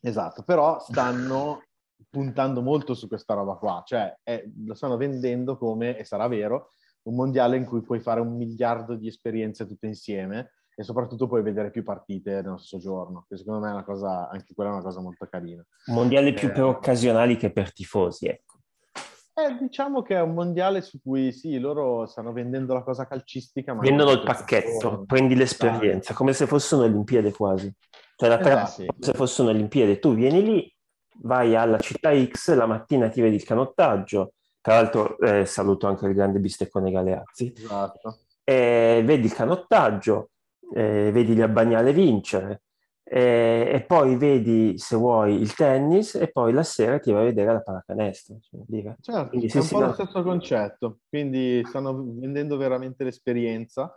Esatto, però stanno puntando molto su questa roba qua, cioè è, lo stanno vendendo come, e sarà vero, un mondiale in cui puoi fare un miliardo di esperienze tutte insieme e soprattutto puoi vedere più partite nello stesso giorno, che secondo me è una cosa, anche quella è una cosa molto carina. Mondiale più Eh, per occasionali che per tifosi, ecco. Eh, diciamo che è un mondiale su cui sì, loro stanno vendendo la cosa calcistica, ma Vendono il pacchetto, giorni. prendi l'esperienza, come se fossero Olimpiadi quasi. Cioè la trama Esatto. come se fossero Olimpiadi, tu vieni lì, vai alla città X, la mattina ti vedi il canottaggio, tra l'altro eh, saluto anche il grande bisteccone Galeazzi, Esatto. e vedi il canottaggio, eh, vedi gli Abbagnale vincere, e, e poi vedi se vuoi il tennis e poi la sera ti vai a vedere la pallacanestro. cioè, dire. Certo, Quindi è un po' no. lo stesso concetto, quindi stanno vendendo veramente l'esperienza.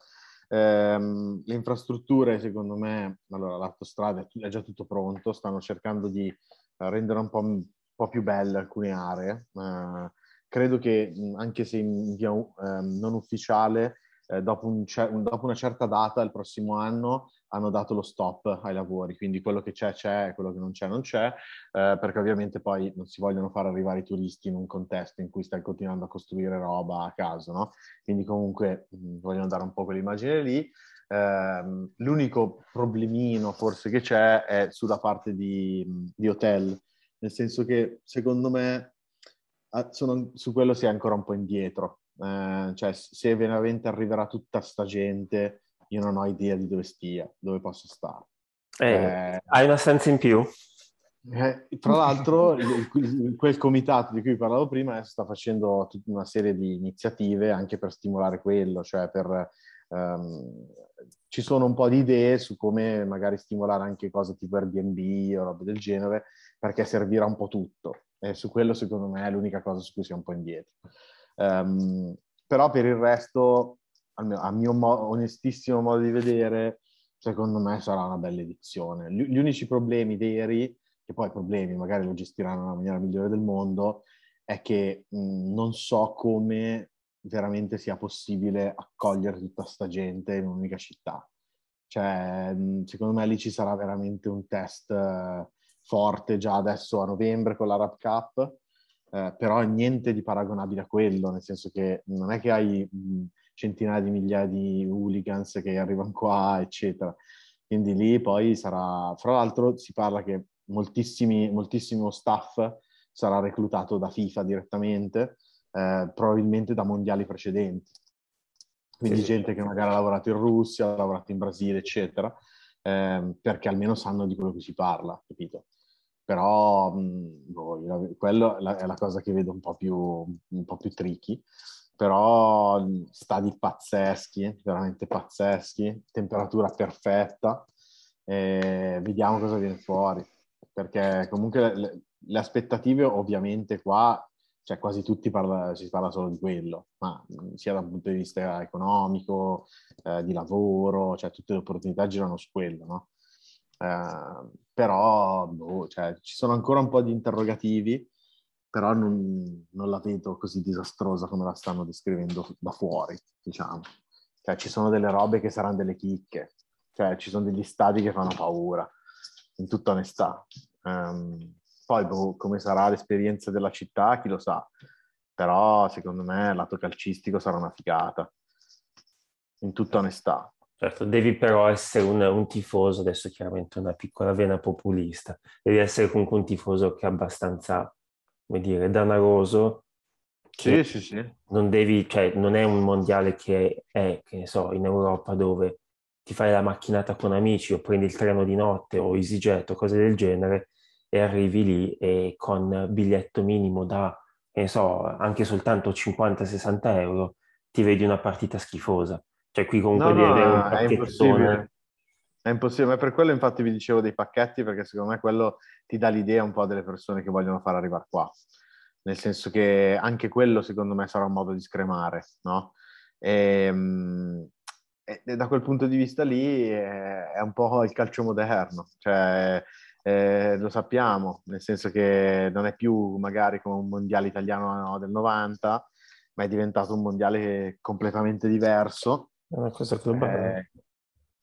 Ehm, le infrastrutture, secondo me, allora l'autostrada è, già tutto pronto, stanno cercando di eh, rendere un po', un po' più belle alcune aree. Eh, credo che anche se in via ehm, non ufficiale, eh, dopo, un dopo una certa data, il prossimo anno, hanno dato lo stop ai lavori, quindi quello che c'è c'è, quello che non c'è non c'è, eh, perché ovviamente poi non si vogliono far arrivare i turisti in un contesto in cui stai continuando a costruire roba a caso, no? Quindi comunque mh, vogliono dare un po' quell'immagine lì. Ehm, l'unico problemino forse che c'è è sulla parte di, di hotel, nel senso che secondo me sono- su quello si è ancora un po' indietro. Eh, cioè, se veramente arriverà tutta sta gente, io non ho idea di dove stia, dove posso stare. Eh, Eh, hai una stanza in più? eh, tra l'altro, quel comitato di cui parlavo prima adesso sta facendo tutta una serie di iniziative anche per stimolare quello, cioè per... ehm, ci sono un po' di idee su come magari stimolare anche cose tipo Airbnb o robe del genere, perché servirà un po' tutto. E su quello, secondo me, è l'unica cosa su cui si è un po' indietro. Ehm, però per il resto, almeno a mio mo- onestissimo modo di vedere, secondo me sarà una bella edizione. Gli, gli unici problemi veri, che poi problemi magari lo gestiranno nella maniera migliore del mondo, è che mh, non so come veramente sia possibile accogliere tutta sta gente in un'unica città. Cioè, mh, secondo me lì ci sarà veramente un test eh, forte già adesso a novembre con l'Arab Cup, eh, però niente di paragonabile a quello, nel senso che non è che hai mh, centinaia di migliaia di hooligans che arrivano qua, eccetera. Quindi lì poi sarà, fra l'altro si parla che moltissimi, moltissimo staff sarà reclutato da FIFA direttamente, eh, probabilmente da mondiali precedenti. Quindi Sì, sì. gente che magari ha lavorato in Russia, ha lavorato in Brasile, eccetera, ehm, perché almeno sanno di quello che si parla, capito? Però mh, boh, io- quello è la, è la cosa che vedo un po' più, un po' più tricky. Però stadi pazzeschi, veramente pazzeschi, temperatura perfetta. vediamo cosa viene fuori. Perché comunque le, le aspettative ovviamente qua, cioè quasi tutti parla, si parla solo di quello, ma sia dal punto di vista economico, eh, di lavoro, cioè tutte le opportunità girano su quello, no? Eh, però boh, cioè, ci sono ancora un po' di interrogativi, però non, non la vedo così disastrosa come la stanno descrivendo da fuori, diciamo. Cioè, ci sono delle robe che saranno delle chicche, cioè ci sono degli stadi che fanno paura, in tutta onestà. Ehm, poi boh, come sarà l'esperienza della città, chi lo sa. Però secondo me lato calcistico sarà una figata, in tutta onestà. Certo, devi però essere un, un tifoso, adesso chiaramente una piccola vena populista, devi essere comunque un tifoso che è abbastanza, come dire, danaroso, Sì, sì, sì. non devi, cioè non è un mondiale che è, che ne so, in Europa dove ti fai la macchinata con amici o prendi il treno di notte o EasyJet o cose del genere e arrivi lì e con biglietto minimo da, che ne so, anche soltanto 50-60 euro ti vedi una partita schifosa. Cioè qui comunque No, devi no, avere un pacchettone. È impossibile, ma per quello infatti vi dicevo dei pacchetti, perché secondo me quello ti dà l'idea un po' delle persone che vogliono far arrivare qua. Nel senso che anche quello secondo me sarà un modo di scremare, no? Ehm, E, e da quel punto di vista lì è, è un po' il calcio moderno, cioè eh, lo sappiamo, nel senso che non è più magari come un mondiale italiano del 90, ma è diventato un mondiale completamente diverso. È una cosa globale. Eh,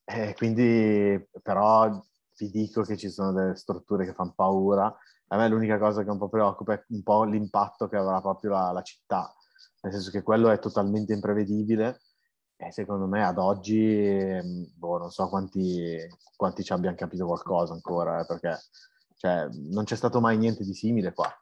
eh, quindi, però, ti dico che ci sono delle strutture che fanno paura. A me l'unica cosa che un po' preoccupa è un po' l'impatto che avrà proprio la, la città, nel senso che quello è totalmente imprevedibile eh, secondo me ad oggi, boh, non so quanti, quanti ci abbiano capito qualcosa ancora, eh, perché cioè, non c'è stato mai niente di simile qua.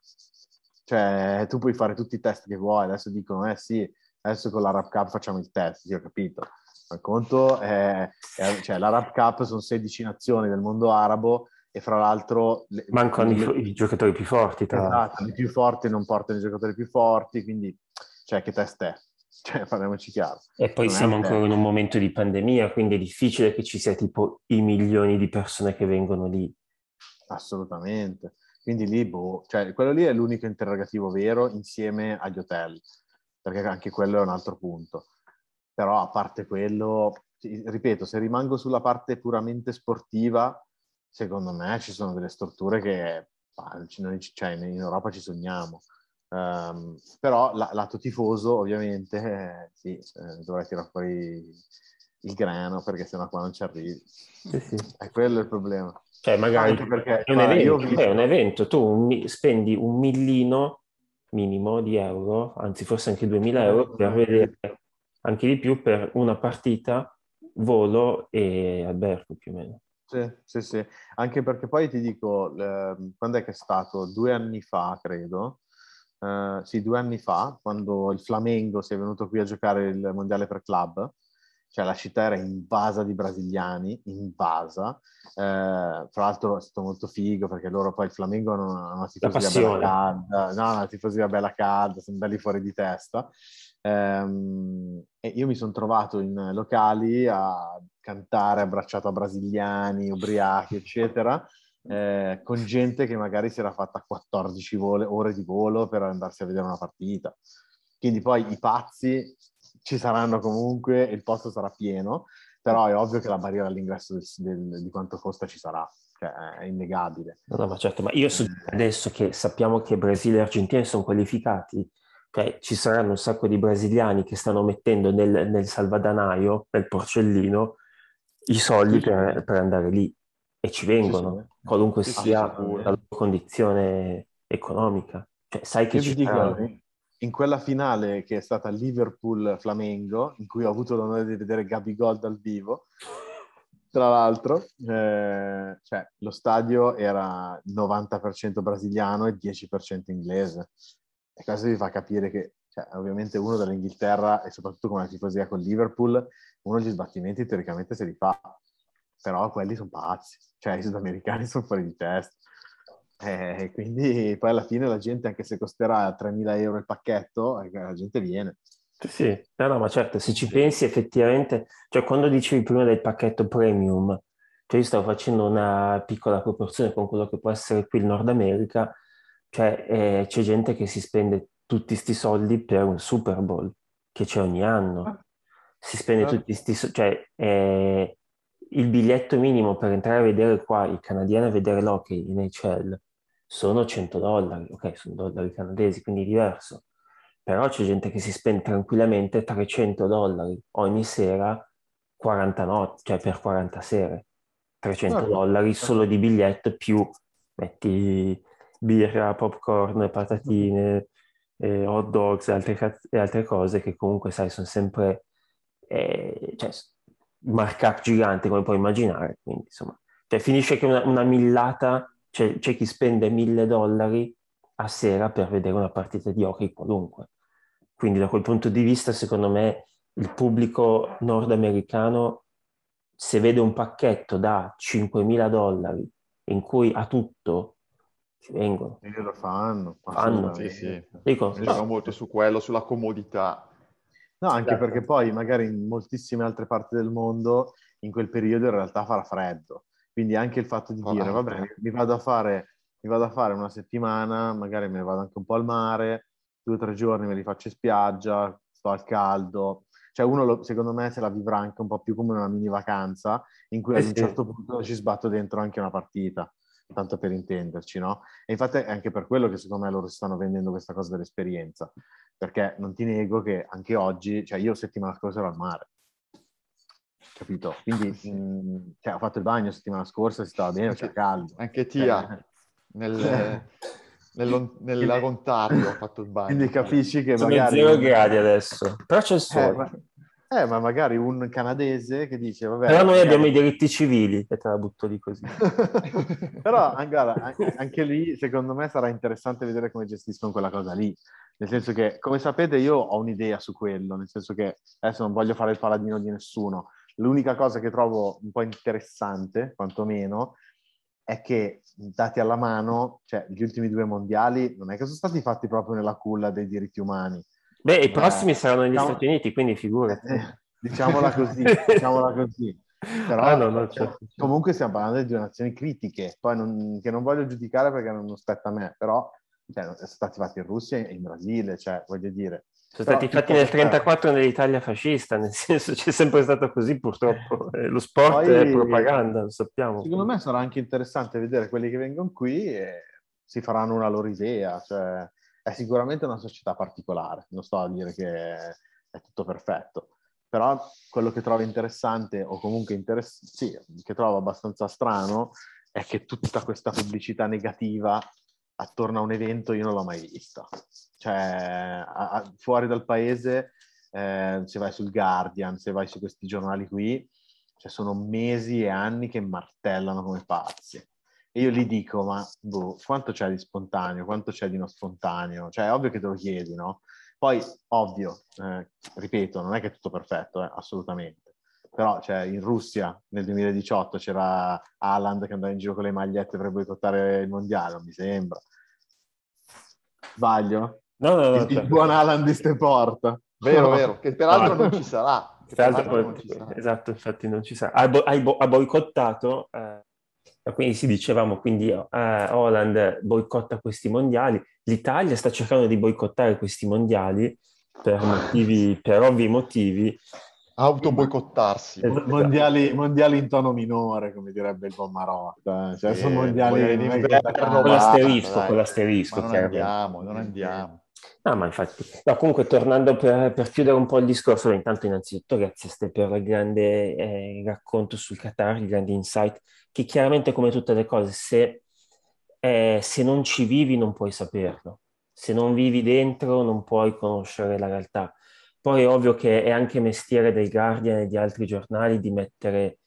Cioè, tu puoi fare tutti i test che vuoi, adesso dicono, eh sì, adesso con l'Arab Cup facciamo il test, sì, ho capito. Ma il conto è, è cioè, l'Arab Cup sono 16 nazioni del mondo arabo e fra l'altro... Le, Mancano le, i, i, giocatori più forti. Tra esatto, i più forti non portano i giocatori più forti, quindi, cioè, che test è? *laughs* Cioè, parliamoci chiaro. E poi non siamo ancora in un momento di pandemia, quindi è difficile che ci sia tipo i milioni di persone che vengono lì. Assolutamente. Quindi lì, boh, cioè, quello lì è l'unico interrogativo vero insieme agli hotel, perché anche quello è un altro punto. Però a parte quello, ripeto, se rimango sulla parte puramente sportiva, secondo me ci sono delle strutture che noi, cioè, in Europa ci sogniamo. Um, però la, lato tifoso, ovviamente, eh, sì, eh, dovrei tirare fuori il grano perché sennò qua non ci arrivi. Sì, sì. È quello il problema. Cioè, magari perché, è, un evento, visto... è un evento, tu un, spendi un millino minimo di euro, anzi forse anche 2000 euro, per vedere anche di più per una partita, volo e albergo più o meno. Sì, sì, sì. Anche perché poi ti dico, eh, quando è che è stato? Due anni fa, credo, Uh, sì, due anni fa, quando il Flamengo si è venuto qui a giocare il mondiale per club, cioè la città era invasa di brasiliani, invasa. Uh, tra l'altro è stato molto figo perché loro poi il Flamengo hanno una, una tifoseria bella calda, no, una tifoseria bella calda, sono belli fuori di testa. Um, e io mi sono trovato in locali a cantare abbracciato a brasiliani, ubriachi, eccetera eh, con gente che magari si era fatta 14 vole, ore di volo per andarsi a vedere una partita. Quindi poi i pazzi ci saranno comunque il posto sarà pieno, però è ovvio che la barriera all'ingresso del, del, di quanto costa ci sarà, cioè è innegabile. No, no, ma certo, ma io so, eh. adesso che sappiamo che Brasile e Argentina sono qualificati, cioè ci saranno un sacco di brasiliani che stanno mettendo nel, nel salvadanaio, nel porcellino, i soldi per, per andare lì e ci vengono, sì, qualunque sì, sia la loro condizione economica. Cioè, sai che Io ci dico, in quella finale che è stata Liverpool-Flamengo, in cui ho avuto l'onore di vedere Gabi Gold dal vivo, tra l'altro, eh, cioè, lo stadio era 90% brasiliano e 10% inglese. E questo vi fa capire che, cioè, ovviamente uno dall'Inghilterra e soprattutto con la tifosia con Liverpool, uno degli sbattimenti teoricamente se li fa però quelli sono pazzi, cioè i sudamericani sono fuori di testa. Eh, quindi poi alla fine la gente, anche se costerà 3.000 euro il pacchetto, eh, la gente viene. Sì, no, no, ma certo, se ci pensi effettivamente, cioè quando dicevi prima del pacchetto premium, cioè io stavo facendo una piccola proporzione con quello che può essere qui il Nord America, cioè eh, c'è gente che si spende tutti questi soldi per un Super Bowl che c'è ogni anno. Ah. Si spende ah. tutti questi soldi, cioè eh, il biglietto minimo per entrare a vedere qua i canadiani a vedere l'hockey in HL sono 100 dollari, ok, sono dollari canadesi, quindi è diverso. Però c'è gente che si spende tranquillamente 300 dollari ogni sera, 40 notti, cioè per 40 sere. 300 no, dollari solo di biglietto più metti birra, popcorn, patatine, eh, hot dogs e altre, altre, cose che comunque sai sono sempre eh, cioè, markup gigante come puoi immaginare, quindi insomma, cioè finisce che una, una millata, cioè, c'è chi spende mille dollari a sera per vedere una partita di hockey qualunque. Quindi da quel punto di vista, secondo me, il pubblico nordamericano, se vede un pacchetto da 5.000 dollari in cui ha tutto, ci vengono. E lo fanno. Fanno. Sì, sì. Dico, no. molto su quello, sulla comodità. No, anche certo. perché poi magari in moltissime altre parti del mondo in quel periodo in realtà farà freddo. Quindi anche il fatto di oh, dire, vabbè, mi vado, a fare, mi vado a fare una settimana, magari me ne vado anche un po' al mare, due o tre giorni me li faccio in spiaggia, sto al caldo. Cioè uno, lo, secondo me, se la vivrà anche un po' più come una mini vacanza, in cui eh ad un certo punto ci sbatto dentro anche una partita tanto per intenderci, no? E infatti è anche per quello che secondo me loro stanno vendendo questa cosa dell'esperienza, perché non ti nego che anche oggi, cioè io settimana scorsa ero al mare, capito? Quindi *laughs* mh, mm, cioè, ho fatto il bagno settimana scorsa, si stava bene, c'era caldo. Anche Tia, eh. nel, nel, nell'Ontario ho fatto il bagno. Quindi capisci che Sono magari... zero gradi adesso, però c'è il sole. Eh, ma Eh, ma magari un canadese che dice, vabbè... Però noi abbiamo i diritti civili, e te la butto lì così. *laughs* Però guarda, anche lì, secondo me, sarà interessante vedere come gestiscono quella cosa lì. Nel senso che, come sapete, io ho un'idea su quello, nel senso che adesso non voglio fare il paladino di nessuno. L'unica cosa che trovo un po' interessante, quantomeno, è che dati alla mano, cioè gli ultimi due mondiali non è che sono stati fatti proprio nella culla dei diritti umani Beh, i prossimi eh, saranno negli diciamo, Stati Uniti, quindi figurati. Eh, diciamola così, diciamola così. Però ah, no, no, certo. comunque stiamo parlando di due nazioni critiche, poi non, che non voglio giudicare perché non spetta a me, però cioè, sono stati fatti in Russia e in Brasile, cioè voglio dire. Sono stati fatti nel 1934 nell'Italia fascista, nel *laughs* senso c'è sempre stato così purtroppo. Eh, lo sport poi, è propaganda, lo sappiamo. Secondo me sarà anche interessante vedere quelli che vengono qui e si faranno una loro idea, cioè è sicuramente una società particolare, non sto a dire che è tutto perfetto, però quello che trovo interessante o comunque interess- sì, che trovo abbastanza strano è che tutta questa pubblicità negativa attorno a un evento io non l'ho mai vista. Cioè, a, a, fuori dal paese, eh, se vai sul Guardian, se vai su questi giornali qui, cioè sono mesi e anni che martellano come pazzi. E io gli dico, ma boh, quanto c'è di spontaneo, quanto c'è di non spontaneo? Cioè, è ovvio che te lo chiedi, no? Poi, ovvio, eh, ripeto, non è che è tutto perfetto, eh, assolutamente. Però, cioè, in Russia nel 2018 c'era Haaland che andava in giro con le magliette per boicottare il mondiale, mi sembra. Sbaglio? No, no, no. Il, il buon Haaland di ste porta. Vero, vero, che peraltro non ci sarà. Peraltro, non ci sarà. Esatto, infatti non ci sarà. Ha, bo- ha boicottato... Eh quindi sì, dicevamo, quindi uh, Holland boicotta questi mondiali, l'Italia sta cercando di boicottare questi mondiali per, motivi, per ovvi motivi. Autoboicottarsi. Esatto. Mondiali, mondiali, in tono minore, come direbbe il buon Marotta. Cioè, sono mondiali in inverno. Con l'asterisco, con l'asterisco. non andiamo, non andiamo. No, ma infatti, no, comunque tornando per, per, chiudere un po' il discorso, intanto innanzitutto grazie a ste per il grande eh, racconto sul Qatar, il grande insight, che chiaramente come tutte le cose, se, eh, se non ci vivi non puoi saperlo, se non vivi dentro non puoi conoscere la realtà. Poi è ovvio che è anche mestiere del Guardian e di altri giornali di mettere,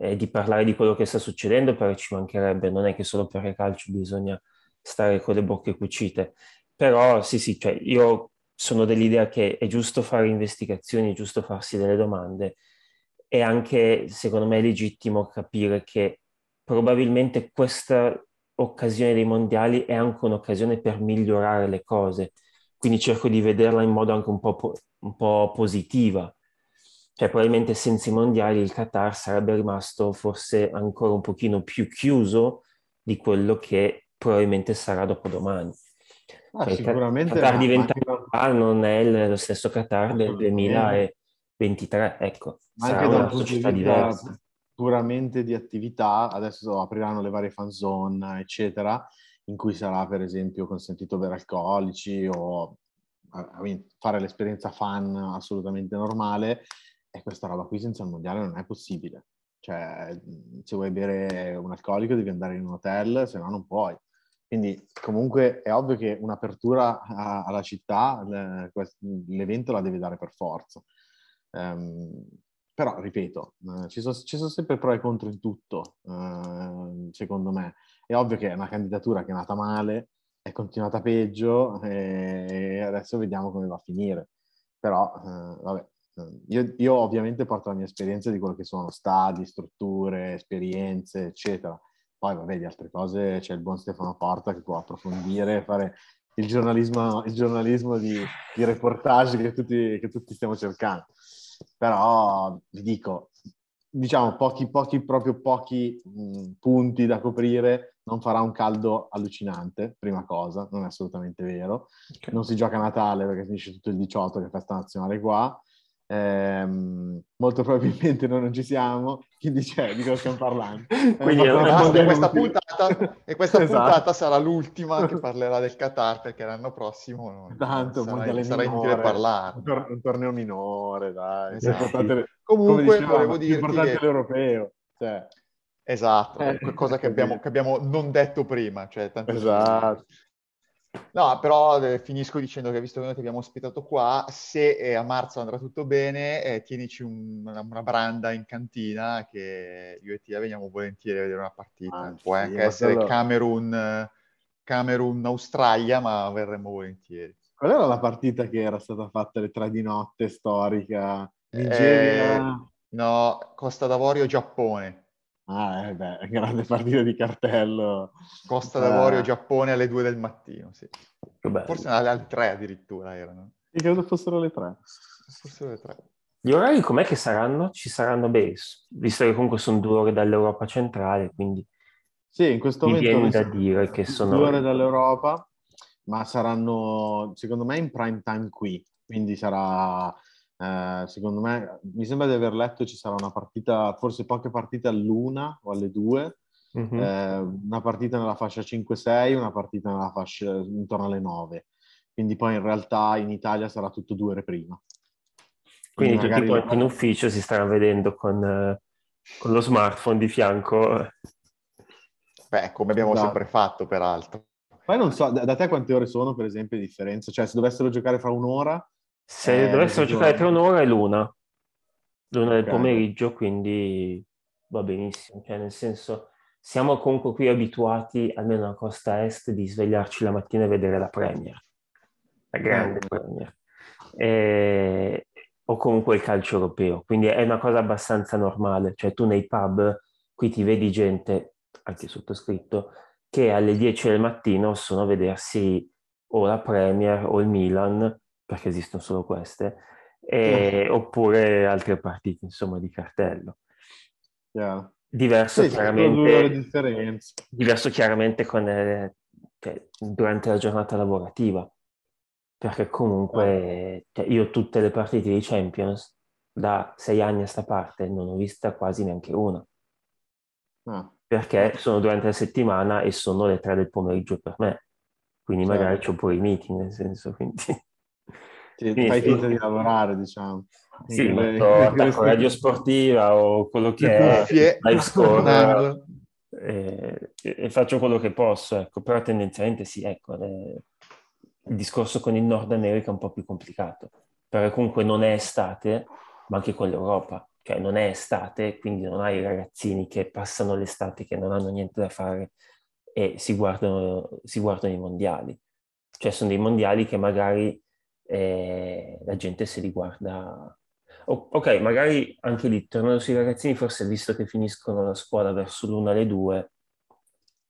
eh, di parlare di quello che sta succedendo, perché ci mancherebbe, non è che solo per il calcio bisogna stare con le bocche cucite però sì, sì, cioè io sono dell'idea che è giusto fare investigazioni, è giusto farsi delle domande e anche, secondo me, è legittimo capire che probabilmente questa occasione dei mondiali è anche un'occasione per migliorare le cose. Quindi cerco di vederla in modo anche un po', po- un po positiva. Cioè, probabilmente senza i mondiali il Qatar sarebbe rimasto forse ancora un pochino più chiuso di quello che probabilmente sarà dopo domani. Ah, cioè, sicuramente Qatar diventa anche... non è lo stesso Qatar del 2023, ecco, anche da una società diversa. Puramente di attività, adesso apriranno le varie fan zone, eccetera, in cui sarà per esempio consentito bere alcolici o fare l'esperienza fan assolutamente normale e questa roba qui senza il mondiale non è possibile. Cioè, se vuoi bere un alcolico devi andare in un hotel, se no non puoi. Quindi comunque è ovvio che un'apertura a, alla città, le, l'evento la deve dare per forza. Um, però, ripeto, eh, ci, sono, sempre pro e contro in tutto, eh, secondo me. È ovvio che è una candidatura che è nata male, è continuata peggio e adesso vediamo come va a finire. Però, eh, vabbè, io, io, ovviamente porto la mia esperienza di quello che sono stadi, strutture, esperienze, eccetera. Poi, vabbè, di altre cose c'è il buon Stefano Porta che può approfondire, fare il giornalismo, il giornalismo di, di reportage che tutti, che tutti stiamo cercando. Però vi dico, diciamo, pochi, pochi, proprio pochi mh, punti da coprire, non farà un caldo allucinante, prima cosa, non è assolutamente vero. Okay. Non si gioca a Natale perché finisce tutto il 18, che è festa nazionale qua. Ehm, molto probabilmente noi non ci siamo, chi dice di cosa stiamo parlando? *laughs* Quindi eh, una, e questa, puntata, e questa *laughs* esatto. puntata sarà l'ultima che *laughs* parlerà del Qatar perché l'anno prossimo non, Tanto, sarà, sarà inutile parlare. Un, tor- un, torneo minore, dai. Esatto. Comunque dicevamo, volevo dire importante che... l'europeo. Cioè. Esatto, eh, cosa che abbiamo, che abbiamo, non detto prima. Cioè, esatto. No, però eh, finisco dicendo che visto che noi ti abbiamo ospitato qua, se eh, a marzo andrà tutto bene, eh, tienici un- una, una branda in cantina che io e te veniamo volentieri a vedere una partita. Ah, Può sì, anche essere quello- Camerun, eh, Camerun, Australia, ma verremo volentieri. Qual era la partita che era stata fatta alle tre di notte, storica? Eh, Nigeria? no, Costa d'Avorio, Giappone. Ah, eh beh, grande partita di cartello. Costa Eh, d'Avorio, Giappone alle 2 del mattino, sì. Forse alle alle 3 addirittura erano. Io credo fossero le tre. Forse alle 3. Gli orari com'è che saranno? Ci saranno beh, visto che comunque sono due ore dall'Europa centrale, quindi Sì, in questo Mi momento viene noi da dire che sono- due ore dall'Europa, ma saranno, secondo me, in prime time qui. Quindi sarà, eh, secondo me, mi sembra di aver letto ci sarà una partita, forse poche partite all'una o alle due, Mhm. eh, una partita nella fascia 5-6, una partita nella fascia intorno alle 9. Quindi poi in realtà in Italia sarà tutto due ore prima. Quindi tutti magari- quanti in ufficio si staranno vedendo con, eh, con lo smartphone di fianco. Beh, come abbiamo Esatto. sempre fatto, peraltro. Poi non so, da, da te quante ore sono, per esempio, di differenza? Cioè, se dovessero giocare fra un'ora, Se Eh, dovessero giocare tra un'ora è l'una, l'una del pomeriggio, quindi va benissimo. Cioè, nel senso, siamo comunque qui abituati, almeno nella costa est, di svegliarci la mattina e vedere la Premier, la grande Eh. Premier, E- o comunque il calcio europeo. Quindi è una cosa abbastanza normale. Cioè, tu nei pub, qui ti vedi gente, anche sottoscritto, che alle 10 del mattino sono a vedersi o la Premier o il Milan, perché esistono solo queste, e- oppure altre partite, insomma, di cartello. chiaro. Diverso Sì, chiaramente, diverso chiaramente con, eh, cioè, durante la giornata lavorativa, perché comunque cioè, io tutte le partite di Champions da sei anni a sta parte non ho vista quasi neanche una, Ah, perché sono durante la settimana e sono le tre del pomeriggio per me, quindi magari Certo. c'ho pure i meeting, nel senso, quindi... sì, Quindi fai sì. finta di lavorare, diciamo. Sì, in quelle- *laughs* attacco radio sportiva o quello che Le è, cuffie. live *laughs* score, eh, e, e faccio quello che posso, ecco. Però tendenzialmente sì, ecco, le- il discorso con il Nord America è un po' più complicato, perché comunque non è estate, ma anche con l'Europa, cioè non è estate, quindi non hai i ragazzini che passano l'estate che non hanno niente da fare e si guardano, si guardano i mondiali. Cioè sono dei mondiali che magari eh, la gente se li guarda... O- ok, magari anche lì, tornando sui ragazzini, forse visto che finiscono la scuola verso l'una alle due,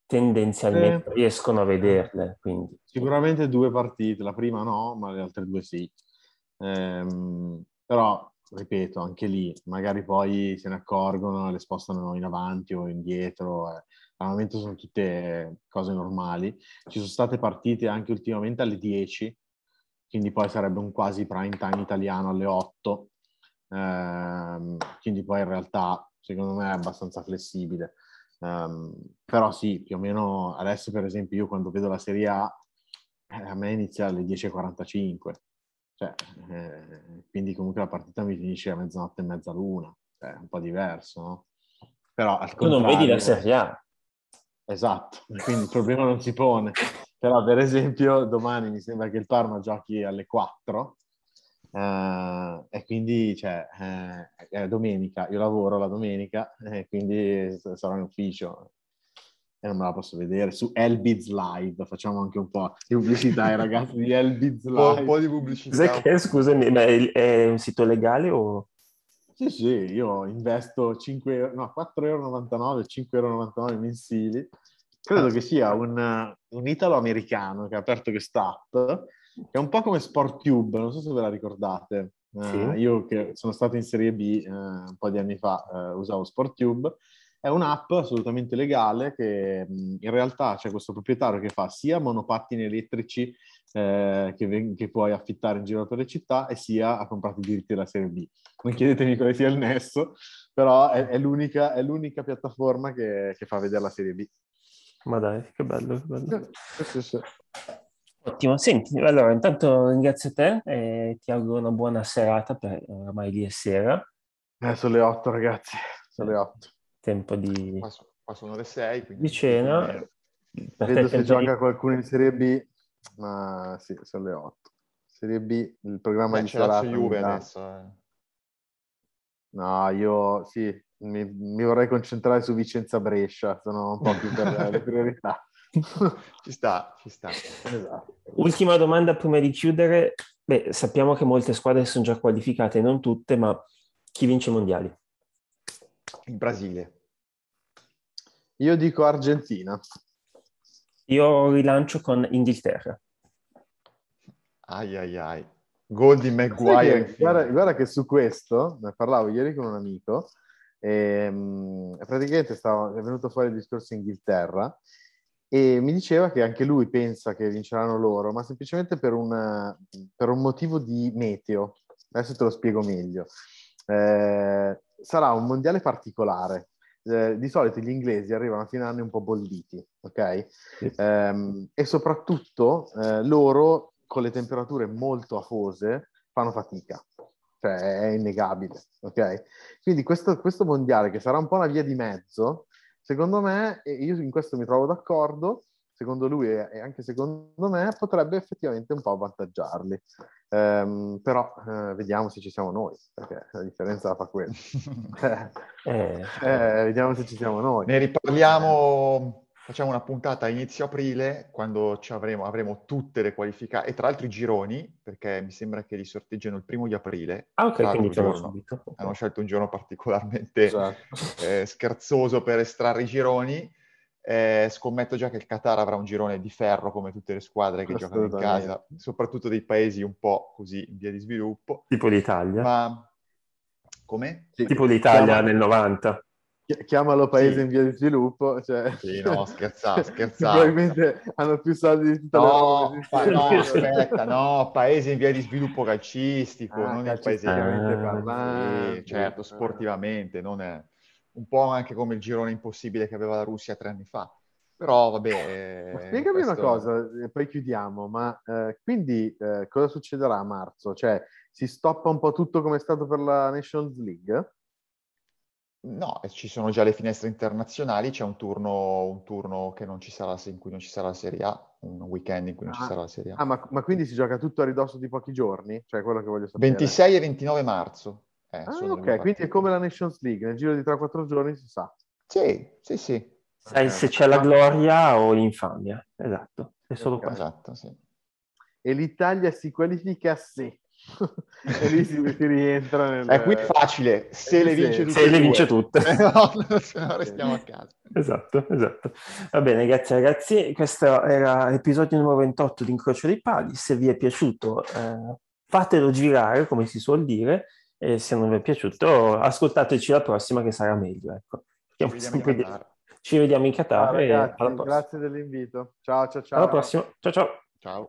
tendenzialmente Eh. riescono a vederle, quindi... Sicuramente due partite, la prima no, ma le altre due sì. Ehm, però, ripeto, anche lì, magari poi se ne accorgono, le spostano in avanti o indietro. eh. Al momento sono tutte cose normali. Ci sono state partite anche ultimamente alle 10, quindi poi sarebbe un quasi prime time italiano alle 8. Ehm, quindi poi in realtà, secondo me, è abbastanza flessibile. Ehm, però sì, più o meno adesso per esempio io quando vedo la Serie A, eh, a me inizia alle 10.45, cioè, eh, quindi comunque la partita mi finisce a mezzanotte e mezza l'una, cioè è un po' diverso, no? Però al Tu non vedi la Serie A, Esatto, quindi il problema non si pone. Però per esempio domani mi sembra che il Parma giochi alle 4 eh, e quindi cioè, eh, è domenica, io lavoro la domenica e quindi s- sarò in ufficio e non me la posso vedere. Su Elbiz Live facciamo anche un po' di pubblicità ai ragazzi di Elbiz *laughs* Un po', un Live. po' di pubblicità. Che, scusami, ma è, è un sito legale o... Sì, sì, io investo 5, euro- no, 4,99 euro, 5,99 euro mensili. Credo che sia un, un italo-americano che ha aperto quest'app, che è un po' come SportTube, non so se ve la ricordate. Eh, Sì. io che sono stato in Serie B eh, un po' di anni fa, eh, usavo SportTube. È un'app assolutamente legale che mh, in realtà c'è questo proprietario che fa sia monopattini elettrici eh, che, che puoi affittare in giro per le città e sia ha comprato i diritti della Serie B. Non chiedetemi quale sia il nesso, però è, è l'unica, è l'unica piattaforma che, che fa vedere la Serie B. Ma dai, che bello, che bello. Sì, sì, sì. Ottimo, senti, allora intanto ringrazio te e ti auguro una buona serata, perché ormai lì è sera, Eh, sono le 8 ragazzi, sono le 8. tempo di, Qua, so- qua sono le 6, quindi... di cena. Per te Vedo se tempo di- gioca qualcuno in Serie B. Ma sì, sono le 8. Serie B, il programma Beh, di serata. Juve adesso. eh. No, io sì, mi, mi vorrei concentrare su Vicenza Brescia, sono un po' più per le priorità. *laughs* Ci sta, ci sta. esatto. Ultima domanda prima di chiudere. Beh, sappiamo che molte squadre sono già qualificate, non tutte, ma chi vince i mondiali? Il Brasile. Io dico Argentina. Io rilancio con Inghilterra. Ai ai ai. Gol di Maguire. guarda, guarda che su questo, ne parlavo ieri con un amico, e, mm, praticamente stava, è venuto fuori il discorso Inghilterra e mi diceva che anche lui pensa che vinceranno loro, ma semplicemente per, una- per un motivo di meteo. Adesso te lo spiego meglio. Eh, sarà un mondiale particolare. Eh, di solito gli inglesi arrivano a fine anno un po' bolliti, ok? Sì. Ehm, e soprattutto eh, loro con le temperature molto afose fanno fatica, cioè è innegabile, ok? Quindi questo, questo mondiale che sarà un po' una via di mezzo, secondo me, e io in questo mi trovo d'accordo, secondo lui e anche secondo me potrebbe effettivamente un po' avvantaggiarli. Ehm, però eh, vediamo se ci siamo noi, perché la differenza la fa quella. *laughs* Eh, *laughs* eh, vediamo se ci siamo noi. Ne riparliamo, facciamo una puntata a inizio aprile, quando ci avremo, avremo tutte le qualificate, e tra l'altro i gironi, perché mi sembra che li sorteggiano il primo di aprile. ah, ok, quindi siamo giorno- subito. Hanno scelto un giorno particolarmente Esatto. eh, scherzoso per estrarre i gironi. Eh, scommetto già che il Qatar avrà un girone di ferro come tutte le squadre che giocano in casa, soprattutto dei paesi un po' così in via di sviluppo. Tipo l'Italia. Ma come? Sì, Tipo l'Italia nel 90. Chi- Chiamalo paese Sì. in via di sviluppo, cioè... Sì, no, *laughs* scherzavo, scherzavo. Probabilmente hanno più soldi di tutta No, pa- no, *laughs* aspetta, no, paese in via di sviluppo calcistico, Ah, non il paese Ah, parlando. Sì, certo, sportivamente, non è un po' anche come il girone impossibile che aveva la Russia tre anni fa. Però vabbè, Ma eh, Spiegami una questo- cosa, e poi chiudiamo, ma eh, quindi eh, cosa succederà a marzo? Cioè, si stoppa un po' tutto come è stato per la Nations League? No, ci sono già le finestre internazionali, c'è un turno, un turno che non ci sarà, in cui non ci sarà la Serie A, un weekend in cui non ci Ah, sarà la Serie A. Ah, ma, ma quindi si gioca tutto a ridosso di pochi giorni? Cioè, quello che voglio sapere. 26 e 29 marzo. eh, Ah, ok, quindi è come la Nations League, nel giro di 3-4 giorni si sa. Sì, sì, sì, Sai Ok. se c'è la gloria o l'infamia. Esatto, è solo Ok. questo. esatto, sì. E l'Italia si qualifica se. *laughs* e lì si, si rientra nel... Eh, qui è facile, se le Sì. vince tutte Se e le vince tutte. *laughs* no, se no restiamo a casa. Esatto, esatto. Va bene, grazie ragazzi. Questo era l'episodio numero 28 di Incrocio dei Pali. Se vi è piaciuto, eh, fatelo girare, come si suol dire, e se non vi è piaciuto, ascoltateci la prossima che sarà meglio. Ecco. Ci vediamo in sempre di- Qatar. Ci vediamo in Qatar e ragazzi, grazie dell'invito. Ciao, ciao, ciao. Alla prossima. Ciao ciao. Ciao.